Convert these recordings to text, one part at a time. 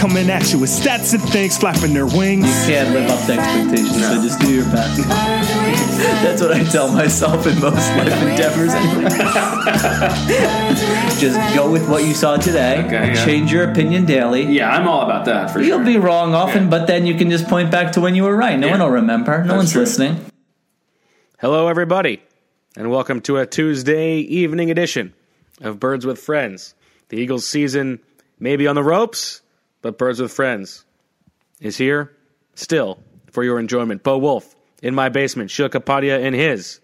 coming at you with stats and things flapping their wings. You can't live up to expectations, so just do your best. Birds with friends. That's what I tell myself in most life endeavors. Just go with what you saw today. Okay, yeah. Change your opinion daily. Yeah, I'm all about that for You'll sure. be wrong often, Yeah. but then you can just point back to when you were right. No Yeah. one will remember. No That's one's true. listening. Hello, everybody, and welcome to a Tuesday evening edition of Birds with Friends. The Eagles season may be on the ropes, but Birds with Friends is here still for your enjoyment. Bo Wulf in my basement, Sheil Kapadia in his.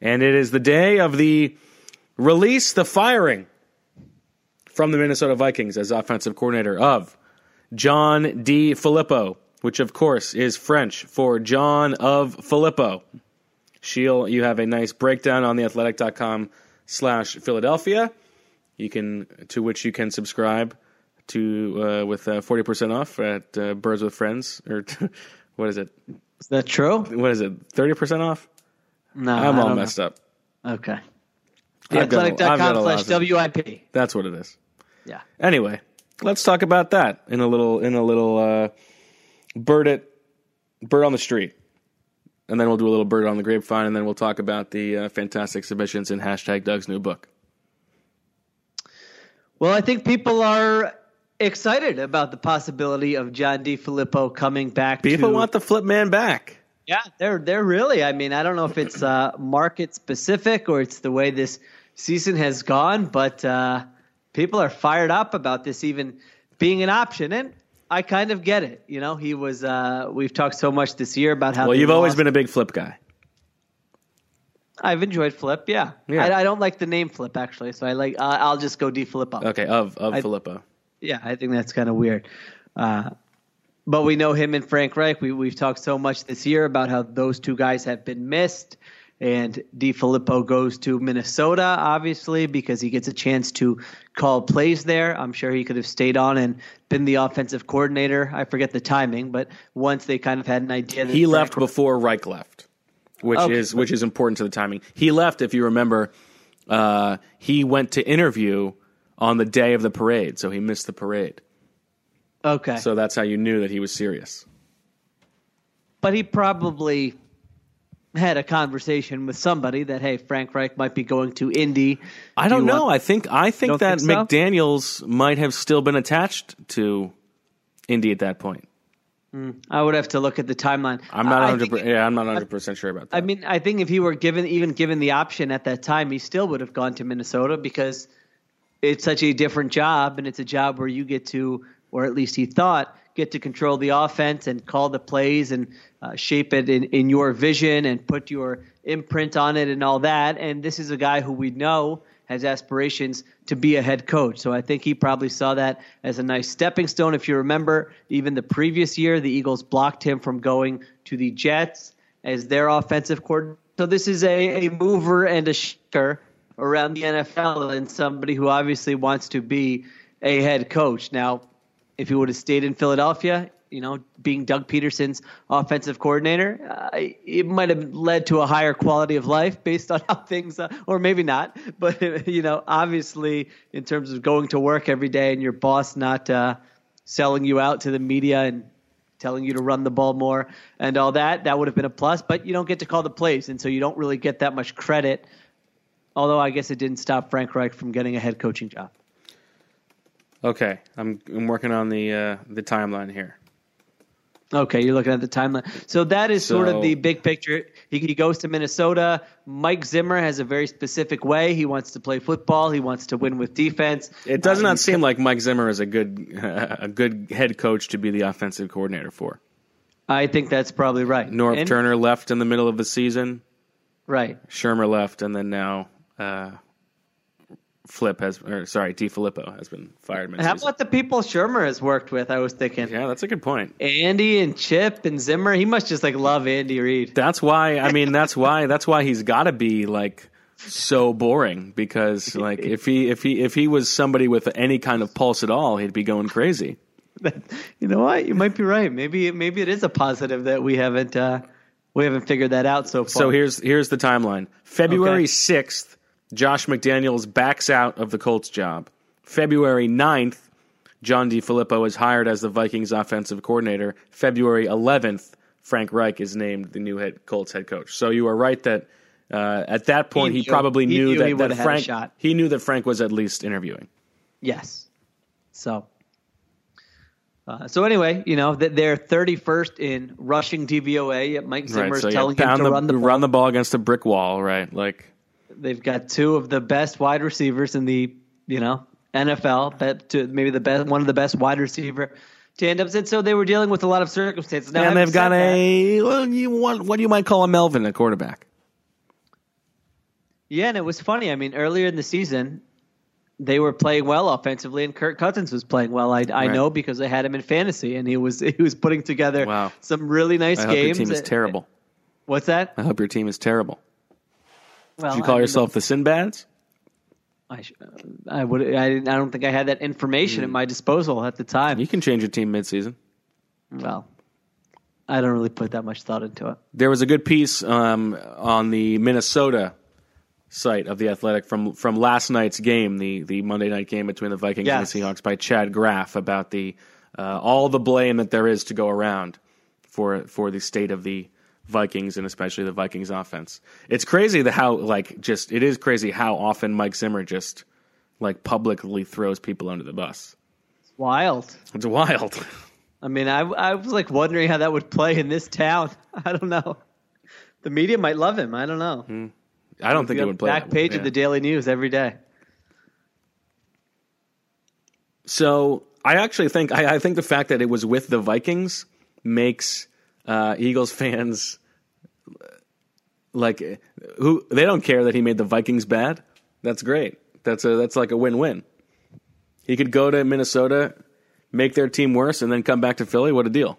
And it is the day of the release, the firing from the Minnesota Vikings as offensive coordinator of John DiFilippo, which of course is French for John of Filippo. Sheil, you have a nice breakdown on theathletic.com slash Philadelphia. You can to which you can subscribe to uh, with uh, forty percent off at uh, Birds with Friends or what is it? Is that true? What is it? Thirty percent off? No, I'm I all messed up. Okay. I've got a- I've got a Theathletic.com slash WIP. That's what it is. Yeah. Anyway, let's talk about that in a little in a little uh, bird it bird on the street, and then we'll do a little bird on the grapevine, and then we'll talk about the uh, fantastic submissions in hashtag Doug's new book. Well, I think people are excited about the possibility of John DiFilippo coming back. People to, want the flip man back. yeah, they're they're really. I mean, I don't know if it's uh, market specific or it's the way this season has gone, but uh, people are fired up about this even being an option, and I kind of get it. You know, he was. Uh, we've talked so much this year about how Well, you've always been a big flip guy. I've enjoyed Flip. Yeah, Yeah. I, I don't like the name Flip actually, so I like. Uh, I'll just go DiFilippo. Okay, of of I- Filippo. Yeah, I think that's kind of weird. Uh, but we know him and Frank Reich. We, we've talked so much this year about how those two guys have been missed. And Di Filippo goes to Minnesota, obviously, because he gets a chance to call plays there. I'm sure he could have stayed on and been the offensive coordinator. I forget the timing, but once they kind of had an idea that He Frank left before Reich left, which Okay. is which is important to the timing. He left, if you remember. Uh, he went to interview on the day of the parade, so he missed the parade. Okay. So that's how you knew that he was serious. but he probably had a conversation with somebody that, hey, Frank Reich might be going to Indy. I Do don't you know. want- I think I think don't that think so? McDaniels might have still been attached to Indy at that point. Hmm. I would have to look at the timeline. I'm not 100. think- yeah, I'm not 100 percent sure about that. I mean, I think if he were given even given the option at that time, he still would have gone to Minnesota because it's such a different job, and it's a job where you get to, or at least he thought, get to control the offense and call the plays and uh, shape it in, in your vision and put your imprint on it and all that. And this is a guy who we know has aspirations to be a head coach. So I think he probably saw that as a nice stepping stone. If you remember, even the previous year, the Eagles blocked him from going to the Jets as their offensive coordinator. So this is a, a mover and a shaker around the NFL and somebody who obviously wants to be a head coach. Now, if he would have stayed in Philadelphia, you know, being Doug Pederson's offensive coordinator, uh, it might have led to a higher quality of life based on how things, uh, or maybe not. But you know, obviously, in terms of going to work every day and your boss not uh, selling you out to the media and telling you to run the ball more and all that, that would have been a plus. But you don't get to call the plays, and so you don't really get that much credit. Although I guess it didn't stop Frank Reich from getting a head coaching job. okay, I'm I'm working on the uh, the timeline here. Okay, you're looking at the timeline. So that is sort of the big picture. He, he goes to Minnesota. Mike Zimmer has a very specific way. He wants to play football. He wants to win with defense. It does Uh, not seem like Mike Zimmer is a good a good head coach to be the offensive coordinator for. I think that's probably right. Norv And- Turner left in the middle of the season. Right. Shurmur left, and then now uh, Flip has, or sorry, DiFilippo has been fired. How mid-season. about the people Shurmur has worked with? I was thinking Yeah, that's a good point. Andy and Chip and Zimmer. He must just like love Andy Reid. That's why. I mean, that's why. That's why he's got to be like so boring because like if he if he if he was somebody with any kind of pulse at all, he'd be going crazy. You know what? You might be right. Maybe maybe it is a positive that we haven't uh, we haven't figured that out so far. So here's here's the timeline. February Okay. Josh McDaniels backs out of the Colts job. February 9th, John DiFilippo is hired as the Vikings offensive coordinator. February eleventh, Frank Reich is named the new head Colts head coach. So you are right that uh, at that point he, knew- probably he knew, knew that, he that would've had a Frank he knew that Frank was at least interviewing. Yes. So. Uh, so anyway, you know that they're 31st in rushing DVOA. Mike Zimmer's right. So telling him to the, run the ball. run the ball against a brick wall. Right. Like They've got two of the best wide receivers in the you know NFL. To maybe the best one of the best wide receiver tandems, and so they were dealing with a lot of circumstances. Now, and they've got said that- a well, you want what do you might call a Melvin at quarterback. Yeah, and it was funny. I mean, earlier in the season, they were playing well offensively, and Kirk Cousins was playing well. I, I Right. know because I had him in fantasy, and he was he was putting together Wow. some really nice games. I hope your team is terrible. What's that? I hope your team is terrible. Well, Did you call I yourself the Sinbads? I, sh- I would. I, I don't think I had that information at my disposal at the time. You can change your team midseason. Well, I don't really put that much thought into it. There was a good piece um, on the Minnesota site of the Athletic from from last night's game, the the Monday night game between the Vikings Yes. and the Seahawks, by Chad Graff about the uh, all the blame that there is to go around for for the state of the Vikings and especially the Vikings offense. It's crazy the how like just it is crazy how often Mike Zimmer just like publicly throws people under the bus. It's wild. It's wild. I mean, I I was like wondering how that would play in this town. I don't know. The media might love him. I don't know. Hmm. I don't think it would play back page way. of the Daily News every day. So I actually think I, I think the fact that it was with the Vikings makes uh, Eagles fans like who they don't care that he made the Vikings bad. That's great. That's a that's like a win win. He could go to Minnesota, make their team worse, and then come back to Philly. What a deal!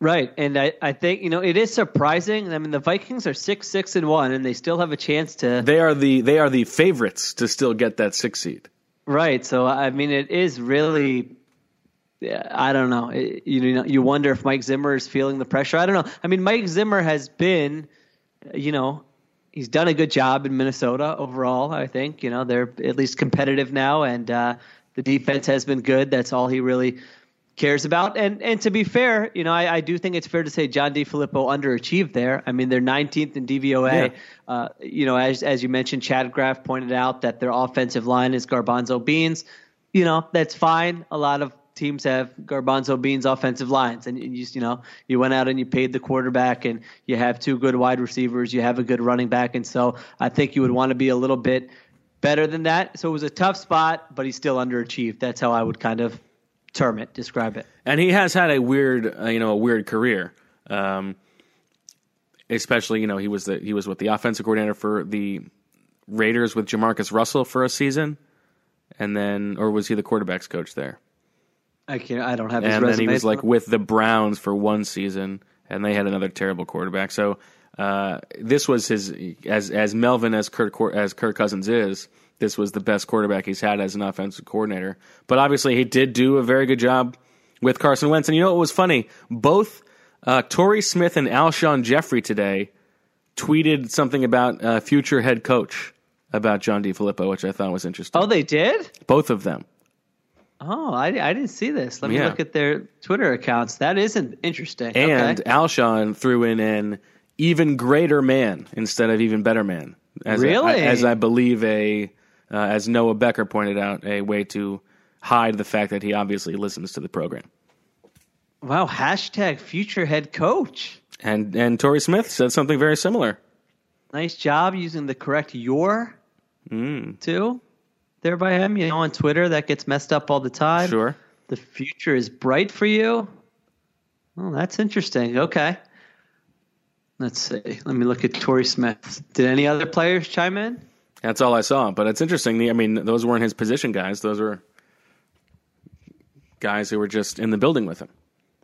Right, and I, I think you know it is surprising. I mean, the Vikings are six six and one, and they still have a chance to. They are the they are the favorites to still get that six seed. Right, so I mean, it is really. Yeah, I don't know. It- you know, you wonder if Mike Zimmer is feeling the pressure. I don't know. I mean, Mike Zimmer has been, you know, he's done a good job in Minnesota overall. I think you know they're at least competitive now, and uh, the defense has been good. That's all he really cares about. And and to be fair, you know, I, I do think it's fair to say John DiFilippo underachieved there. I mean, they're 19th in DVOA. Yeah. Uh, you know, as as you mentioned, Chad Graff pointed out that their offensive line is garbanzo beans. You know, that's fine. A lot of teams have garbanzo beans offensive lines, and you you know you went out and you paid the quarterback, and you have two good wide receivers, you have a good running back, and so I think you would want to be a little bit better than that. So it was a tough spot, but he still underachieved. That's how I would kind of term it, describe it. and he has had a weird, uh, you know, a weird career. Um, especially, you know, he was the he was with the offensive coordinator for the Raiders with Jamarcus Russell for a season, and then, or was he the quarterbacks coach there? I can't. I don't have his And then resume. he was like with the Browns for one season, and they had another terrible quarterback. So uh, this was his as as Melvin as Kirk as Kirk Cousins is. This was the best quarterback he's had as an offensive coordinator. But obviously, he did do a very good job with Carson Wentz. And you know what was funny? Both uh, Torrey Smith and Alshon Jeffery today tweeted something about uh, future head coach about John DiFilippo, which I thought was interesting. oh, they did. Both of them. Oh, I, I didn't see this. Let me Yeah. look at their Twitter accounts. That isn't interesting. And okay. Alshon threw in an even greater man instead of even better man. As Really? I, as I believe a, uh, as Noah Becker pointed out, a way to hide the fact that he obviously listens to the program. wow, hashtag future head coach. And and Torrey Smith said something very similar. Nice job using the correct your Mm. too. There by him, you know, on Twitter that gets messed up all the time. Sure. The future is bright for you. Oh, that's interesting. Okay. Let's see. Let me look at Torrey Smith. Did any other players chime in? That's all I saw. But it's interesting. I mean, those weren't his position guys. Those were guys who were just in the building with him.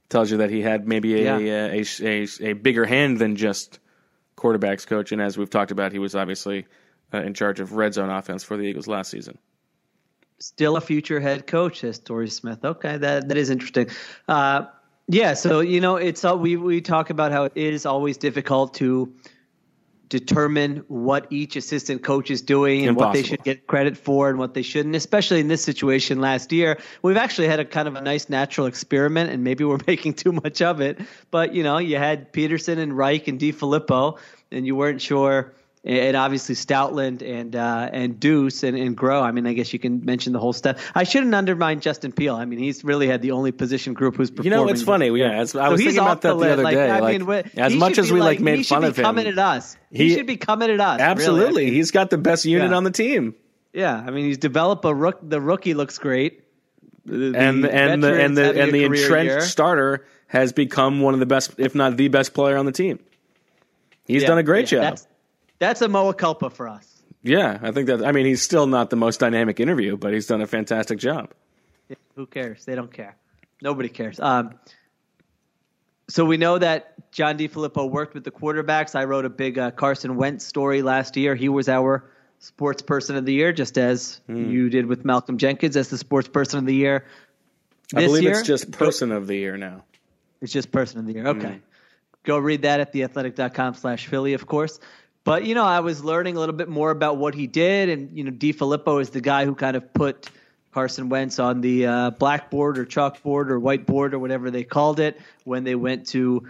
Tells you that he had maybe a, Yeah. a, a, a, a bigger hand than just quarterbacks coach. And as we've talked about, he was obviously uh, in charge of red zone offense for the Eagles last season. Still a future head coach, says Torrey Smith. Okay, that that is interesting. Uh, yeah, so you know, it's all we we talk about how it is always difficult to determine what each assistant coach is doing and what they should get credit for and what they shouldn't, especially in this situation last year. We've actually had a kind of a nice natural experiment and maybe we're making too much of it. But, you know, you had Pederson and Reich and DiFilippo and you weren't sure and obviously Stoutland and uh, and Deuce and, and Groh. I mean, I guess you can mention the whole stuff. I shouldn't undermine Justin Peelle. I mean, he's really had the only position group who's performing. You know, it's funny. Yeah, I was thinking about that the, list. other Like, day. I like, mean, what- as he much should as be we like, like- made he should fun be of him, coming at us. He, he- should be coming at us. really. absolutely, he's got the best unit Yeah. on the team. Yeah, I mean, he's developed a rook. The rookie looks great. The- and the and the and the and the entrenched year. starter has become one of the best, if not the best player on the team. He's Yeah, done a great yeah, job. That's, that's a moa culpa for us. Yeah, I think that. I mean, he's still not the most dynamic interview, but he's done a fantastic job. Who cares? They don't care. Nobody cares. Um, so we know that John DiFilippo worked with the quarterbacks. I wrote a big uh, Carson Wentz story last year. He was our sports person of the year, just as Hmm. you did with Malcolm Jenkins as the sports person of the year. I believe year, it's just person of the year now. It's just person of the year. Okay. Go read that at theathletic.com slash Philly, of course. But, you know, I was learning a little bit more about what he did. And, you know, DiFilippo is the guy who kind of put Carson Wentz on the uh, blackboard or chalkboard or whiteboard or whatever they called it when they went to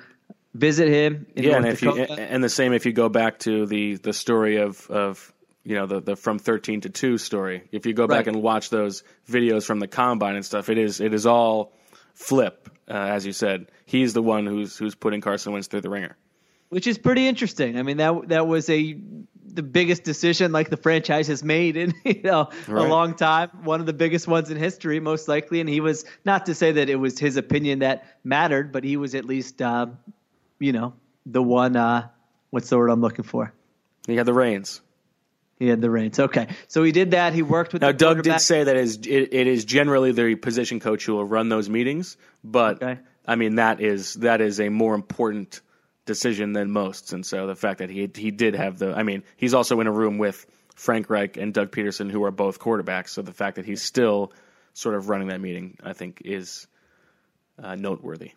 visit him in yeah, North and if you and the same if you go back to the the story of of you know the the from thirteen to two story. If you go back and watch those videos from the combine and stuff, it is it is all flip. Uh, as you said, he's the one who's who's putting Carson Wentz through the ringer. Which is pretty interesting. I mean that that was a the biggest decision like the franchise has made in you know Right. a long time, one of the biggest ones in history, most likely. And he was not to say that it was his opinion that mattered, but he was at least um, you know the one. Uh, what's the word I'm looking for? He had the reins. He had the reins. Okay, so he did that. He worked with Now, the Doug did say that is it, it is generally the position coach who will run those meetings, but Okay. I mean that is that is a more important decision than most, and so the fact that he he did have the, I mean, he's also in a room with Frank Reich and Doug Pederson, who are both quarterbacks, so the fact that he's still sort of running that meeting, I think, is uh, noteworthy.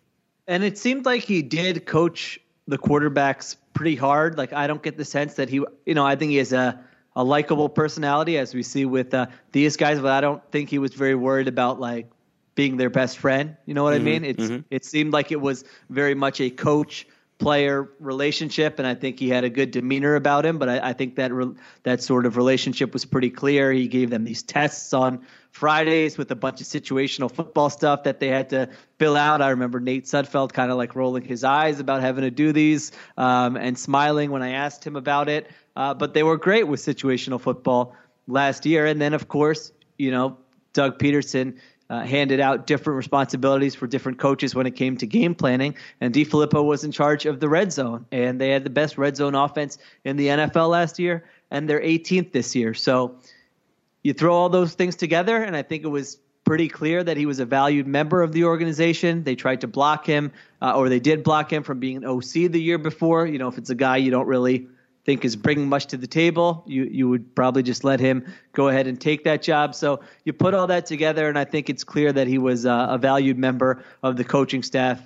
And it seemed like he did coach the quarterbacks pretty hard. Like I don't get the sense that he, you know, I think he has a a likable personality, as we see with uh, these guys. But I don't think he was very worried about like being their best friend. You know what I mean? It's it seemed like it was very much a coach player relationship, and I think he had a good demeanor about him. But I, I think that re- that sort of relationship was pretty clear. He gave them these tests on Fridays with a bunch of situational football stuff that they had to fill out. I remember Nate Sudfeld kind of like rolling his eyes about having to do these um, and smiling when I asked him about it. Uh, but they were great with situational football last year. And then, of course, you know, Doug Pederson uh, handed out different responsibilities for different coaches when it came to game planning. And DiFilippo was in charge of the red zone, and they had the best red zone offense in the NFL last year, and they're 18th this year. So you throw all those things together, and I think it was pretty clear that he was a valued member of the organization. They tried to block him, uh, or they did block him from being an OC the year before. You know, if it's a guy you don't really think is bringing much to the table, you you would probably just let him go ahead and take that job. So you put all that together, and I think it's clear that he was uh, a valued member of the coaching staff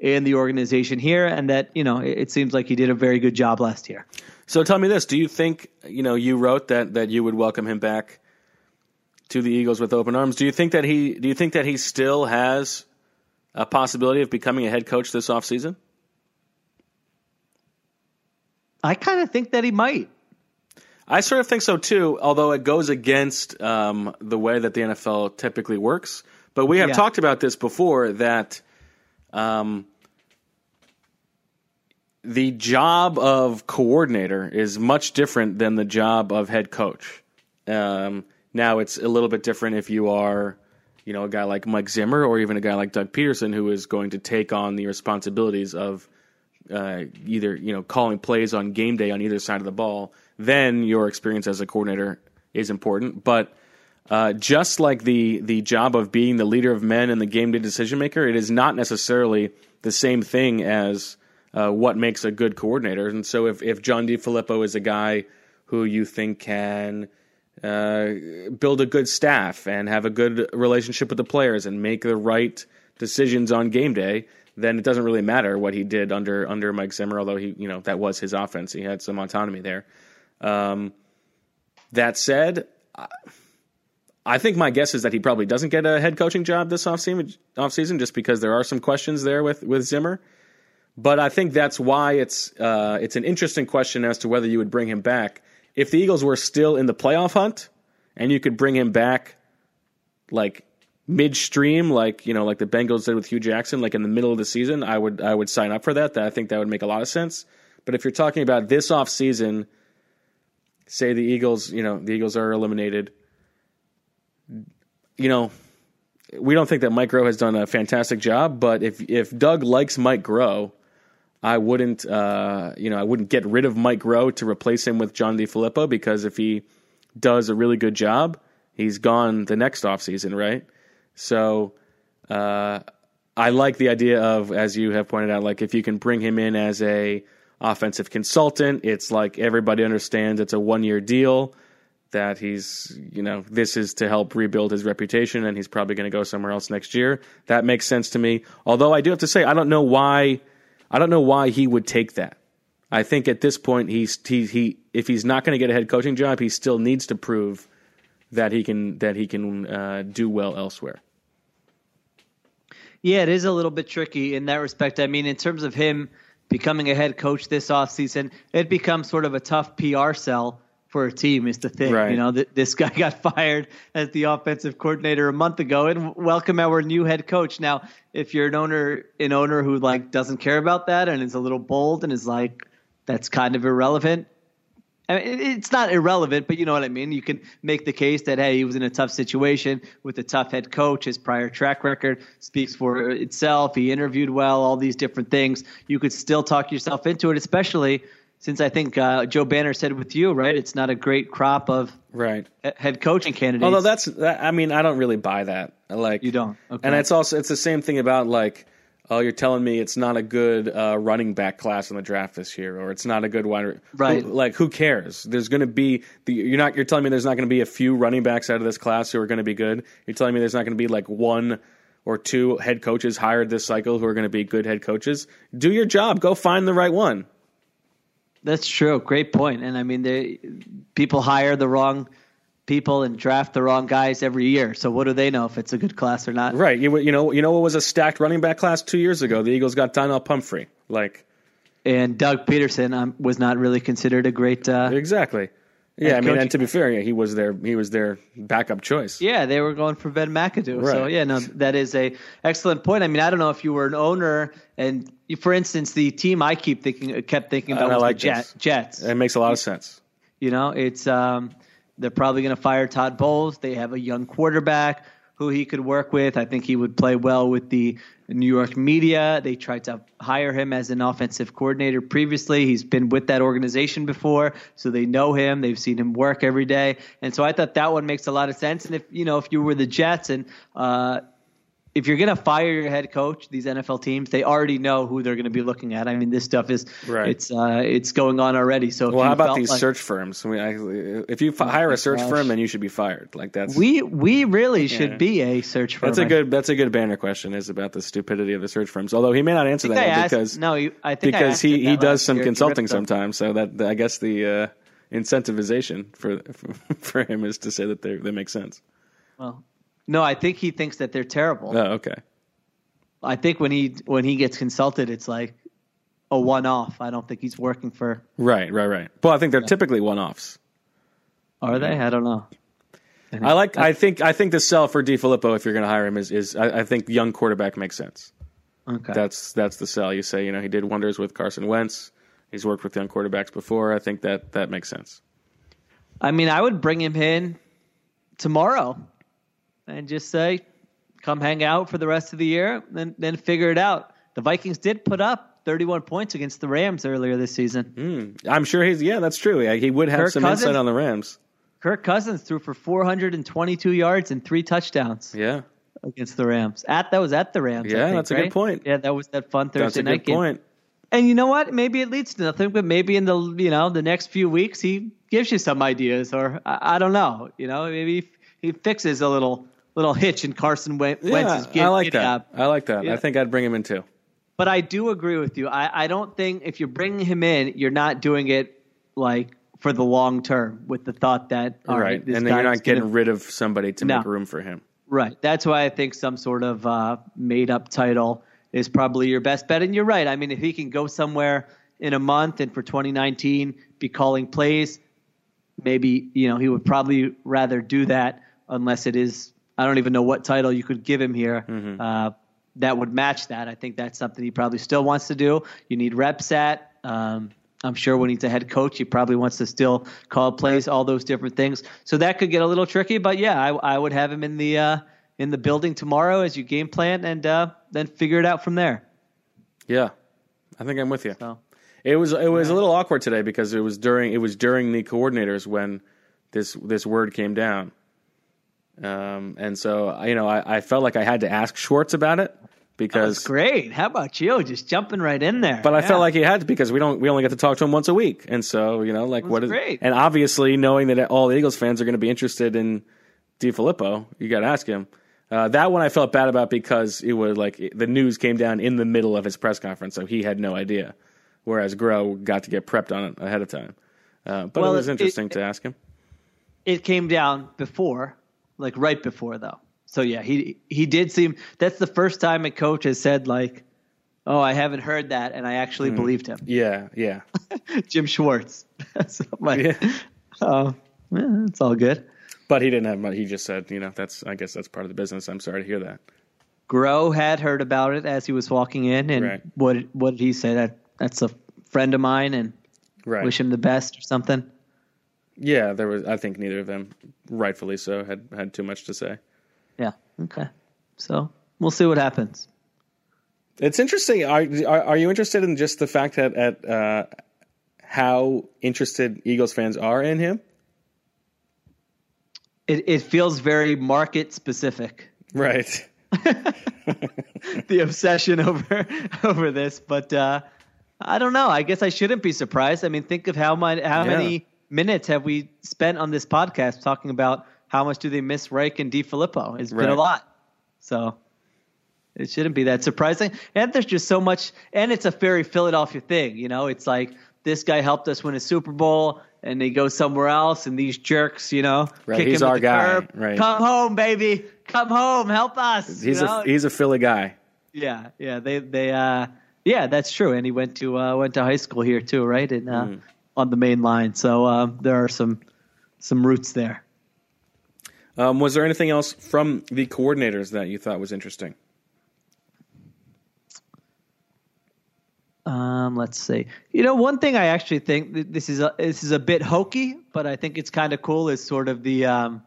and the organization here, and that you know it, it seems like he did a very good job last year. So tell me this: Do you think you know you wrote that that you would welcome him back to the Eagles with open arms? Do you think that he do you think that he still has a possibility of becoming a head coach this offseason? I kind of think that he might. I sort of think so too, although it goes against um, the way that the NFL typically works. But we have Yeah. talked about this before that um, the job of coordinator is much different than the job of head coach. Um, now it's a little bit different if you are, you know, a guy like Mike Zimmer or even a guy like Doug Pederson who is going to take on the responsibilities of uh, either you know calling plays on game day on either side of the ball then your experience as a coordinator is important. But uh, just like the the job of being the leader of men and the game day decision maker, it is not necessarily the same thing as uh, what makes a good coordinator. And so, if if John DiFilippo is a guy who you think can uh, build a good staff and have a good relationship with the players and make the right decisions on game day, then it doesn't really matter what he did under under Mike Zimmer. Although he, you know, that was his offense. He had some autonomy there. Um, that said, I, think my guess is that he probably doesn't get a head coaching job this offseason, offseason just because there are some questions there with with Zimmer. But I think that's why it's uh, it's an interesting question as to whether you would bring him back if the Eagles were still in the playoff hunt and you could bring him back like midstream, like you know, like the Bengals did with Hue Jackson, like in the middle of the season, I would I would sign up for that. That I think that would make a lot of sense. But if you're talking about this off season, say the Eagles, you know, the Eagles are eliminated, you know, we don't think that Mike Groh has done a fantastic job. But if if Doug likes Mike Groh, I wouldn't, uh, you know, I wouldn't get rid of Mike Groh to replace him with John DiFilippo because if he does a really good job, he's gone the next offseason, right? So uh, I like the idea of, as you have pointed out, like if you can bring him in as a offensive consultant, it's like everybody understands it's a one year deal. That he's, you know, this is to help rebuild his reputation, and he's probably going to go somewhere else next year. That makes sense to me. Although I do have to say, I don't know why I don't know why he would take that. I think at this point he's he, he if he's not going to get a head coaching job, he still needs to prove that he can that he can uh, do well elsewhere. Yeah, it is a little bit tricky in that respect. I mean, in terms of him becoming a head coach this offseason, it becomes sort of a tough PR sell for a team is the thing. Right. You know, th- this guy got fired as the offensive coordinator a month ago, and welcome our new head coach. Now, if you're an owner, an owner who like doesn't care about that and is a little bold and is like, that's kind of irrelevant. I mean, it's not irrelevant, but you know what I mean. You can make the case that hey, he was in a tough situation with a tough head coach. His prior track record speaks for itself. He interviewed well, all these different things. You could still talk yourself into it, especially since I think uh, Joe Banner said with you, right? It's not a great crop of right head coaching candidates. Although that's, that, I mean, I don't really buy that. Like you don't, okay. and it's also it's the same thing about like, oh, you're telling me it's not a good uh, running back class in the draft this year, or it's not a good wide. Right. Who, like, who cares? There's going to be the you're not you're telling me there's not going to be a few running backs out of this class who are going to be good. You're telling me there's not going to be like one or two head coaches hired this cycle who are going to be good head coaches. Do your job. Go find the right one. That's true. Great point. And I mean, they people hire the wrong people and draft the wrong guys every year. So what do they know if it's a good class or not? Right. You, you know you know what was a stacked running back class two years ago? The Eagles got Donnell Pumphrey. Like, and Doug Pederson um, was not really considered a great. Uh, exactly. Yeah, I mean, and to be fair, yeah, he was their he was their backup choice. Yeah, they were going for Ben McAdoo. Right. So yeah, no, that is a excellent point. I mean, I don't know if you were an owner, and for instance, the team I keep thinking kept thinking about was like the Jet, this. Jets. It makes a lot of sense. You know, it's um, they're probably going to fire Todd Bowles. They have a young quarterback who he could work with. I think he would play well with the New York media. They tried to hire him as an offensive coordinator previously. He's been with that organization before, so they know him. They've seen him work every day, and so I thought that one makes a lot of sense. And if you know, if you were the Jets and uh, if you're going to fire your head coach, these NFL teams, they already know who they're going to be looking at. I mean, this stuff is Right. it's uh, it's going on already. So if Well, how about these like- search firms? I mean, I, if you f- hire a search gosh. firm, then you should be fired. Like that's We we really should be a search firm. that's a I good that's a good banner question is about the stupidity of the search firms. Although he may not answer that asked- because no, I think because asked he he does some year. Consulting sometimes. So that I guess the uh, incentivization for for him is to say that they they make sense. Well, no, I think he thinks that they're terrible. Oh, okay. I think when he when he gets consulted, it's like a one off. I don't think he's working for. Right, right, right. Well, I think they're typically one offs. Are they? I don't know. I like. I think. I think the sell for DiFilippo, if you're going to hire him, is is. I, I think young quarterback makes sense. Okay. That's that's the sell. You say, you know, he did wonders with Carson Wentz. He's worked with young quarterbacks before. I think that that makes sense. I mean, I would bring him in tomorrow and just say, "Come hang out for the rest of the year, then then figure it out." The Vikings did put up 31 points against the Rams earlier this season. Hmm. I'm sure he's yeah, that's true. Yeah, he would have Kirk some Cousins? insight on the Rams. Kirk Cousins threw for 422 yards and three touchdowns Yeah, against the Rams. At that was at the Rams. Yeah, think, that's a good point. Yeah, that was that fun that's Thursday a night good game. point. And you know what? Maybe it leads to nothing, but maybe in the you know the next few weeks he gives you some ideas, or I, I don't know. You know, maybe he, he fixes a little little hitch in Carson Wen- Wentz's Yeah, gid- I like that. up. I like that. Yeah. I think I'd bring him in too. But I do agree with you. I, I don't think if you're bringing him in, you're not doing it like for the long term with the thought that all right, right, and then you're not getting gonna- rid of somebody to No. make room for him. Right. That's why I think some sort of uh, made up title is probably your best bet. And you're right. I mean, if he can go somewhere in a month and for 2019 be calling plays, maybe, you know, he would probably rather do that unless it is, I don't even know what title you could give him here. Uh, that would match that. I think that's something he probably still wants to do. You need reps at. Um, I'm sure when he's a head coach, he probably wants to still call plays, all those different things. So that could get a little tricky. But yeah, I, I would have him in the uh, in the building tomorrow as you game plan, and uh, then figure it out from there. Yeah, I think I'm with you. So It was it was a little awkward today because it was during it was during the coordinators when this this word came down, um, and so you know I, I felt like I had to ask Schwartz about it because great. How about you? Just jumping right in there. But I felt like he had to because we don't we only get to talk to him once a week, and so you know like That's what is great. and obviously knowing that all the Eagles fans are going to be interested in DiFilippo, you got to ask him. Uh, that one I felt bad about because it was like the news came down in the middle of his press conference, so he had no idea. Whereas Groh got to get prepped on it ahead of time. Uh, but Well, it was interesting it- to ask him. it came down before, like right before though. So yeah, he he did seem. That's the first time a coach has said like, "Oh, I haven't heard that," and I actually mm. believed him. Yeah, yeah, Jim Schwartz. so like, Yeah. oh, yeah, it's all good. but he didn't have much. He just said, you know, that's I guess that's part of the business. I'm sorry to hear that. Groh had heard about it as he was walking in, and Right. what what did he say? That that's a friend of mine, and Right. wish him the best or something. Yeah, there was. I think neither of them, rightfully so, had had too much to say. Yeah. Okay. So we'll see what happens. It's interesting. Are, are are you interested in just the fact that at uh, how interested Eagles fans are in him? It it feels very market specific. Right. the obsession over over this, but uh, I don't know. I guess I shouldn't be surprised. I mean, think of how my, how Yeah. many minutes have we spent on this podcast talking about how much do they miss Reich and DiFilippo? It's been a lot, so it shouldn't be that surprising. And there's just so much, and it's a very Philadelphia thing. You know, it's like this guy helped us win a Super Bowl. And they go somewhere else, and these jerks, you know, Right, kick he's him our the guy, curb. right. Come home, baby. Come home. Help us. He's you know? a he's a Philly guy. Yeah, yeah, they they uh yeah, that's true. And he went to uh went to high school here too, right? And uh, Mm. On the main line. So um there are some some roots there. Um, was there anything else from the coordinators that you thought was interesting? Um let's see. You know, one thing I actually think this is a this is a bit hokey, but I think it's kind of cool is sort of the um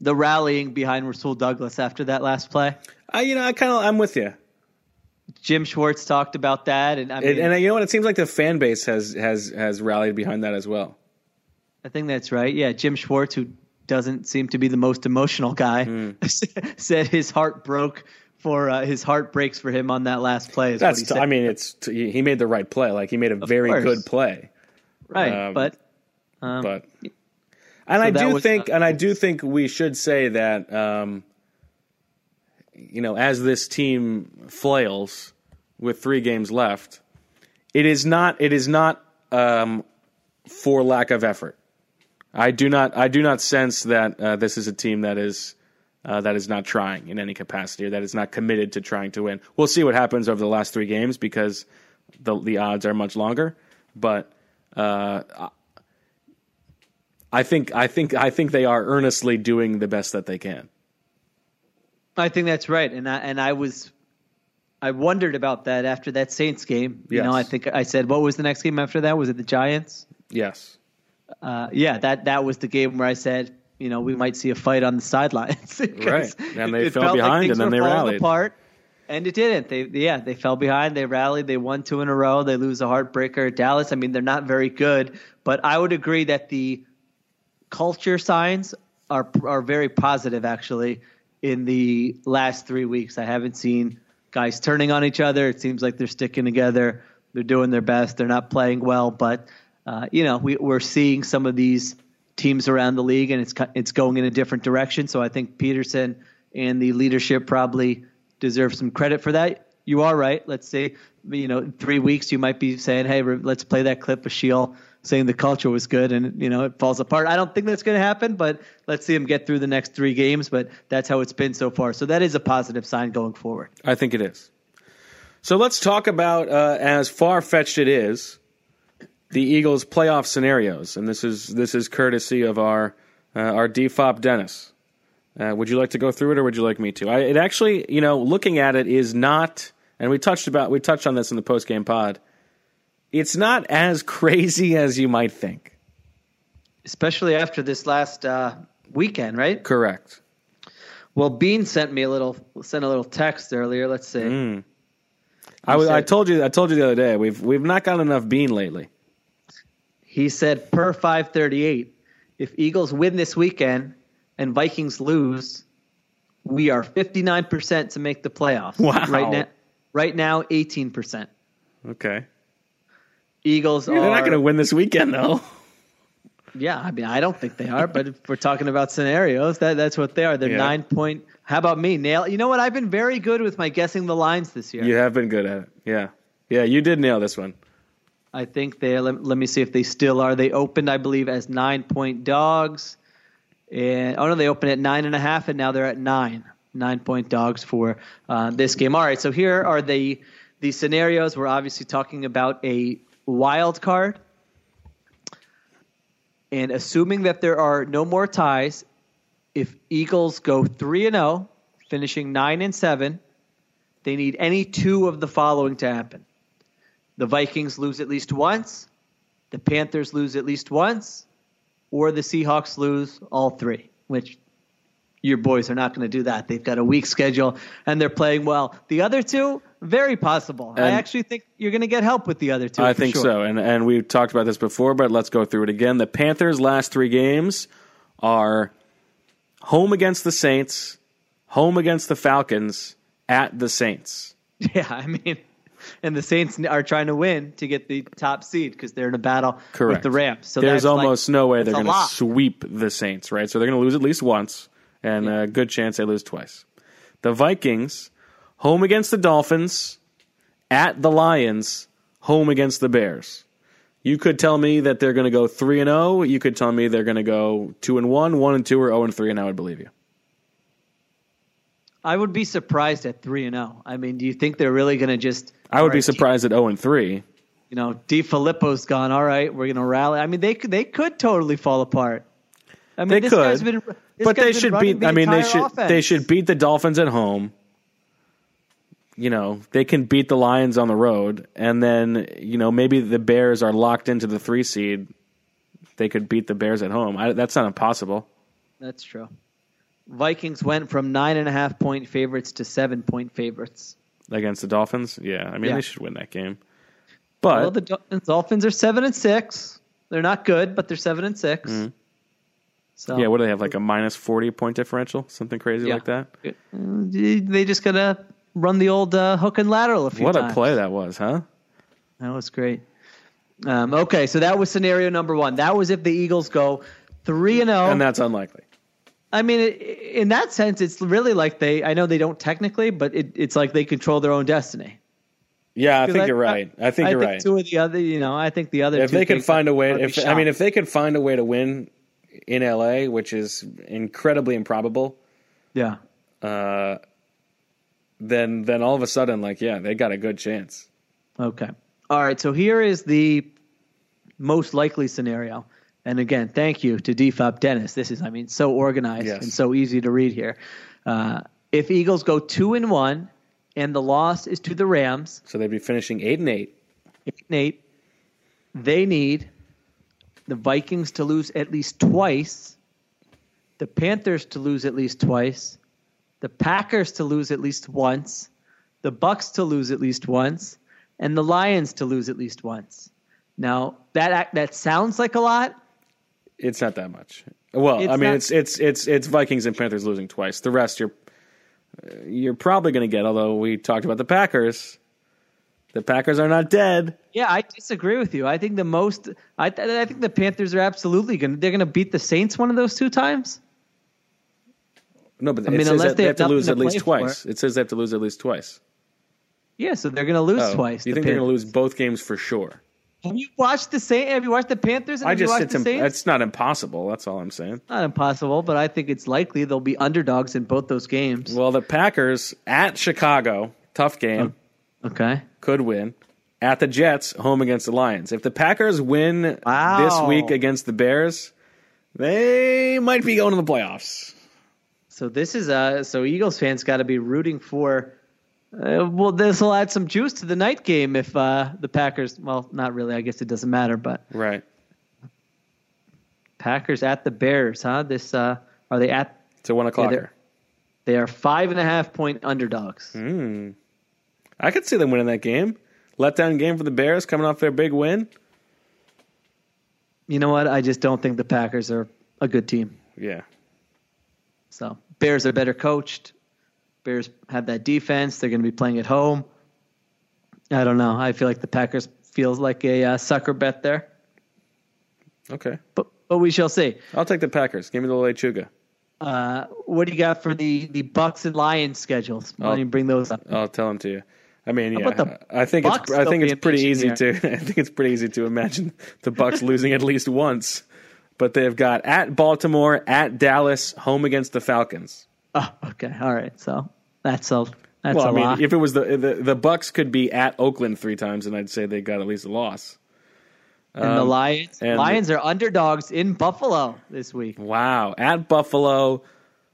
the rallying behind Rasul Douglas after that last play. Uh, you know, I kind of I'm with you. Jim Schwartz talked about that and I mean And, and you know what? It seems like the fan base has has has rallied behind that as well. I think that's right. Yeah, Jim Schwartz, who doesn't seem to be the most emotional guy, Hmm. said his heart broke for uh, his heart breaks for him on that last play. That's he t- said. I mean, it's t- he made the right play. Like he made a very course. good play. right, um, but um, but and I do was, think uh, and I do think we should say that um, you know as this team flails with three games left, it is not it is not um, for lack of effort. I do not I do not sense that uh, this is a team that is uh, that is not trying in any capacity or that is not committed to trying to win. We'll see what happens over the last three games because the the odds are much longer, but. Uh, I think I think I think they are earnestly doing the best that they can. I think that's right. And I and I was I wondered about that after that Saints game. You Yes. know, I think I said, what was the next game after that? Was it the Giants? Yes. Uh, yeah, that that was the game where I said, you know, we might see a fight on the sidelines. Right. And they fell like behind things and then were they rallied. Apart. And it didn't. They yeah, they fell behind. They rallied. They won two in a row. They lose a heartbreaker at Dallas. I mean, they're not very good, but I would agree that the culture signs are are very positive actually in the last 3 weeks. I haven't seen guys turning on each other. It seems like they're sticking together. They're doing their best. They're not playing well, but uh, you know, we, we're seeing some of these teams around the league, and it's it's going in a different direction. So I think Pederson and the leadership probably deserve some credit for that. You are right. Let's say, you know, three weeks you might be saying, "Hey, let's play that clip of Sheil saying the culture was good," and you know it falls apart. I don't think that's going to happen, but let's see him get through the next three games. But that's how it's been so far. So that is a positive sign going forward. I think it is. So let's talk about, uh, as far fetched it is, the Eagles' playoff scenarios, and this is this is courtesy of our uh, our DFOP Dennis. Uh, would you like to go through it, or would you like me to? I, it actually, you know, looking at it is not, and we touched about we touched on this in the post game pod. It's not as crazy as you might think. especially after this last uh, weekend, right? Correct. Well, Bean sent me a little sent a little text earlier. Let's see. Mm. I, was- I told you I told you the other day we've we've not got enough bean lately. He said per five thirty eight, if Eagles win this weekend and Vikings lose, we are fifty nine percent to make the playoffs. Wow. Right now, right now, eighteen percent. Okay, Eagles they're are. not going to win this weekend though. Yeah, I mean, I don't think they are, but if we're talking about scenarios, that that's what they are. They're Yeah. nine point. How about me, nail? You know what? I've been very good with my guessing the lines this year. You have been good at it. Yeah, yeah, you did nail this one. I think they let, let me see if they still are. They opened, I believe, as nine point dogs, and oh no, they opened at nine and a half, and now they're at nine nine point dogs for uh, this game. All right, so here are the the scenarios. We're obviously talking about a wild card, and assuming that there are no more ties, if Eagles go three and zero, finishing nine and seven, they need any two of the following to happen. The Vikings lose at least once, the Panthers lose at least once, or the Seahawks lose all three, which your boys are not going to do that. They've got a weak schedule and they're playing well. The other two, very possible. I actually think you're going to get help with the other two. I think sure. so, and and we've talked about this before, but let's go through it again. The Panthers' last three games are home against the Saints, home against the Falcons, at the Saints. Yeah, I mean, and the Saints are trying to win to get the top seed because they're in a battle Correct. with the Rams. So There's that's like- almost no way they're going to sweep the Saints, right? So they're going to lose at least once, and a good chance they lose twice. The Vikings, home against the Dolphins, at the Lions, home against the Bears. You could tell me that they're going to go three and zero. You could tell me they're going to go two and one, one and two, or zero and three, and I would believe you. I would be surprised at three and zero. I mean, do you think they're really going to just? I would be surprised at zero and three. You know, Di Filippo's gone. All right, we're going to rally. I mean, they could they could totally fall apart. I mean, They this could, guy's been, but they should beat. the I mean, they should offense. they should beat the Dolphins at home. You know, they can beat the Lions on the road, and then you know maybe the Bears are locked into the three seed. They could beat the Bears at home. I, that's not impossible. That's true. Vikings went from nine and a half point favorites to seven point favorites. against the Dolphins. Yeah, I mean Yeah. they should win that game. But well, the Dolphins are seven and six. They're not good, but they're seven and 6 mm-hmm. So yeah, what do they have? Like a minus forty point differential, something crazy Yeah. like that. they just gotta run the old uh, hook and lateral a few What times. a play that was, huh? That was great. Um, okay, so that was scenario number one. That was if the Eagles go three and zero. And that's unlikely. I mean, in that sense, it's really like they. I know they don't technically, but it, it's like they control their own destiny. Yeah, I think you're right. I think you're think right. Two of the other, you know, I think the other. if two they could things find a way, if I mean, if they could find a way to win in LA, which is incredibly improbable, yeah, uh, then then all of a sudden, like, yeah, they got a good chance. Okay. All right. So here is the most likely scenario. And again, thank you to DFOP Dennis. This is, I mean, so organized Yes. and so easy to read here. Uh, if Eagles go two and one, and the loss is to the Rams, So they'd be finishing eight and eight. eight and eight, they need the Vikings to lose at least twice, the Panthers to lose at least twice, the Packers to lose at least once, the Bucs to lose at least once, and the Lions to lose at least once. Now that act, that sounds like a lot. It's not that much. Well, It's I mean, not- it's it's it's it's Vikings and Panthers losing twice. The rest you're you're probably going to get. Although we talked about the Packers, the Packers are not dead. Yeah, I disagree with you. I think the most. I I think the Panthers are absolutely going. to They're going to beat the Saints one of those two times. No, but I it mean, says unless they have have to lose nothing at least for. twice. It says they have to lose at least twice. Yeah, so they're going to lose Oh, twice. You the think they're going to lose both games for sure? Have you watched the Saints? Have you watched the Panthers? I have you just watched it's the im- Saints? it's not impossible. That's all I'm saying. not impossible, but I think it's likely they'll be underdogs in both those games. Well, the Packers at Chicago, tough game, oh, okay. Could win. At the Jets, home against the Lions. If the Packers win Wow. this week against the Bears, they might be going to the playoffs. So this is uh so Eagles fans got to be rooting for. Uh, well, this will add some juice to the night game if uh, the Packers. Well, not really. I guess it doesn't matter. But Right. Packers at the Bears, huh? This uh, are they at? It's a one o'clock. they're- They are five and a half point underdogs. Hmm. I could see them winning that game. Letdown game for the Bears coming off their big win. You know what? I just don't think the Packers are a good team. Yeah. So Bears are better coached. Bears have that defense. They're going to be playing at home. I don't know. I feel like the Packers feels like a uh, sucker bet there, Okay. but but we shall see. I'll take the Packers. Give me the Lechuga. Uh, what do you got for the the Bucs and Lions schedules? Why don't you bring those up? I'll tell them to you. I mean, yeah, I think Bucs it's I think it's pretty easy patient to I think it's pretty easy to imagine the Bucs losing at least once. But they've got at Baltimore, at Dallas, home against the Falcons. Oh, okay, all right. So that's a that's well, a I mean, lock. if it was the, the the Bucs could be at Oakland three times, and I'd say they got at least a loss. and the um, Lions and- Lions are underdogs in Buffalo this week. Wow, at Buffalo,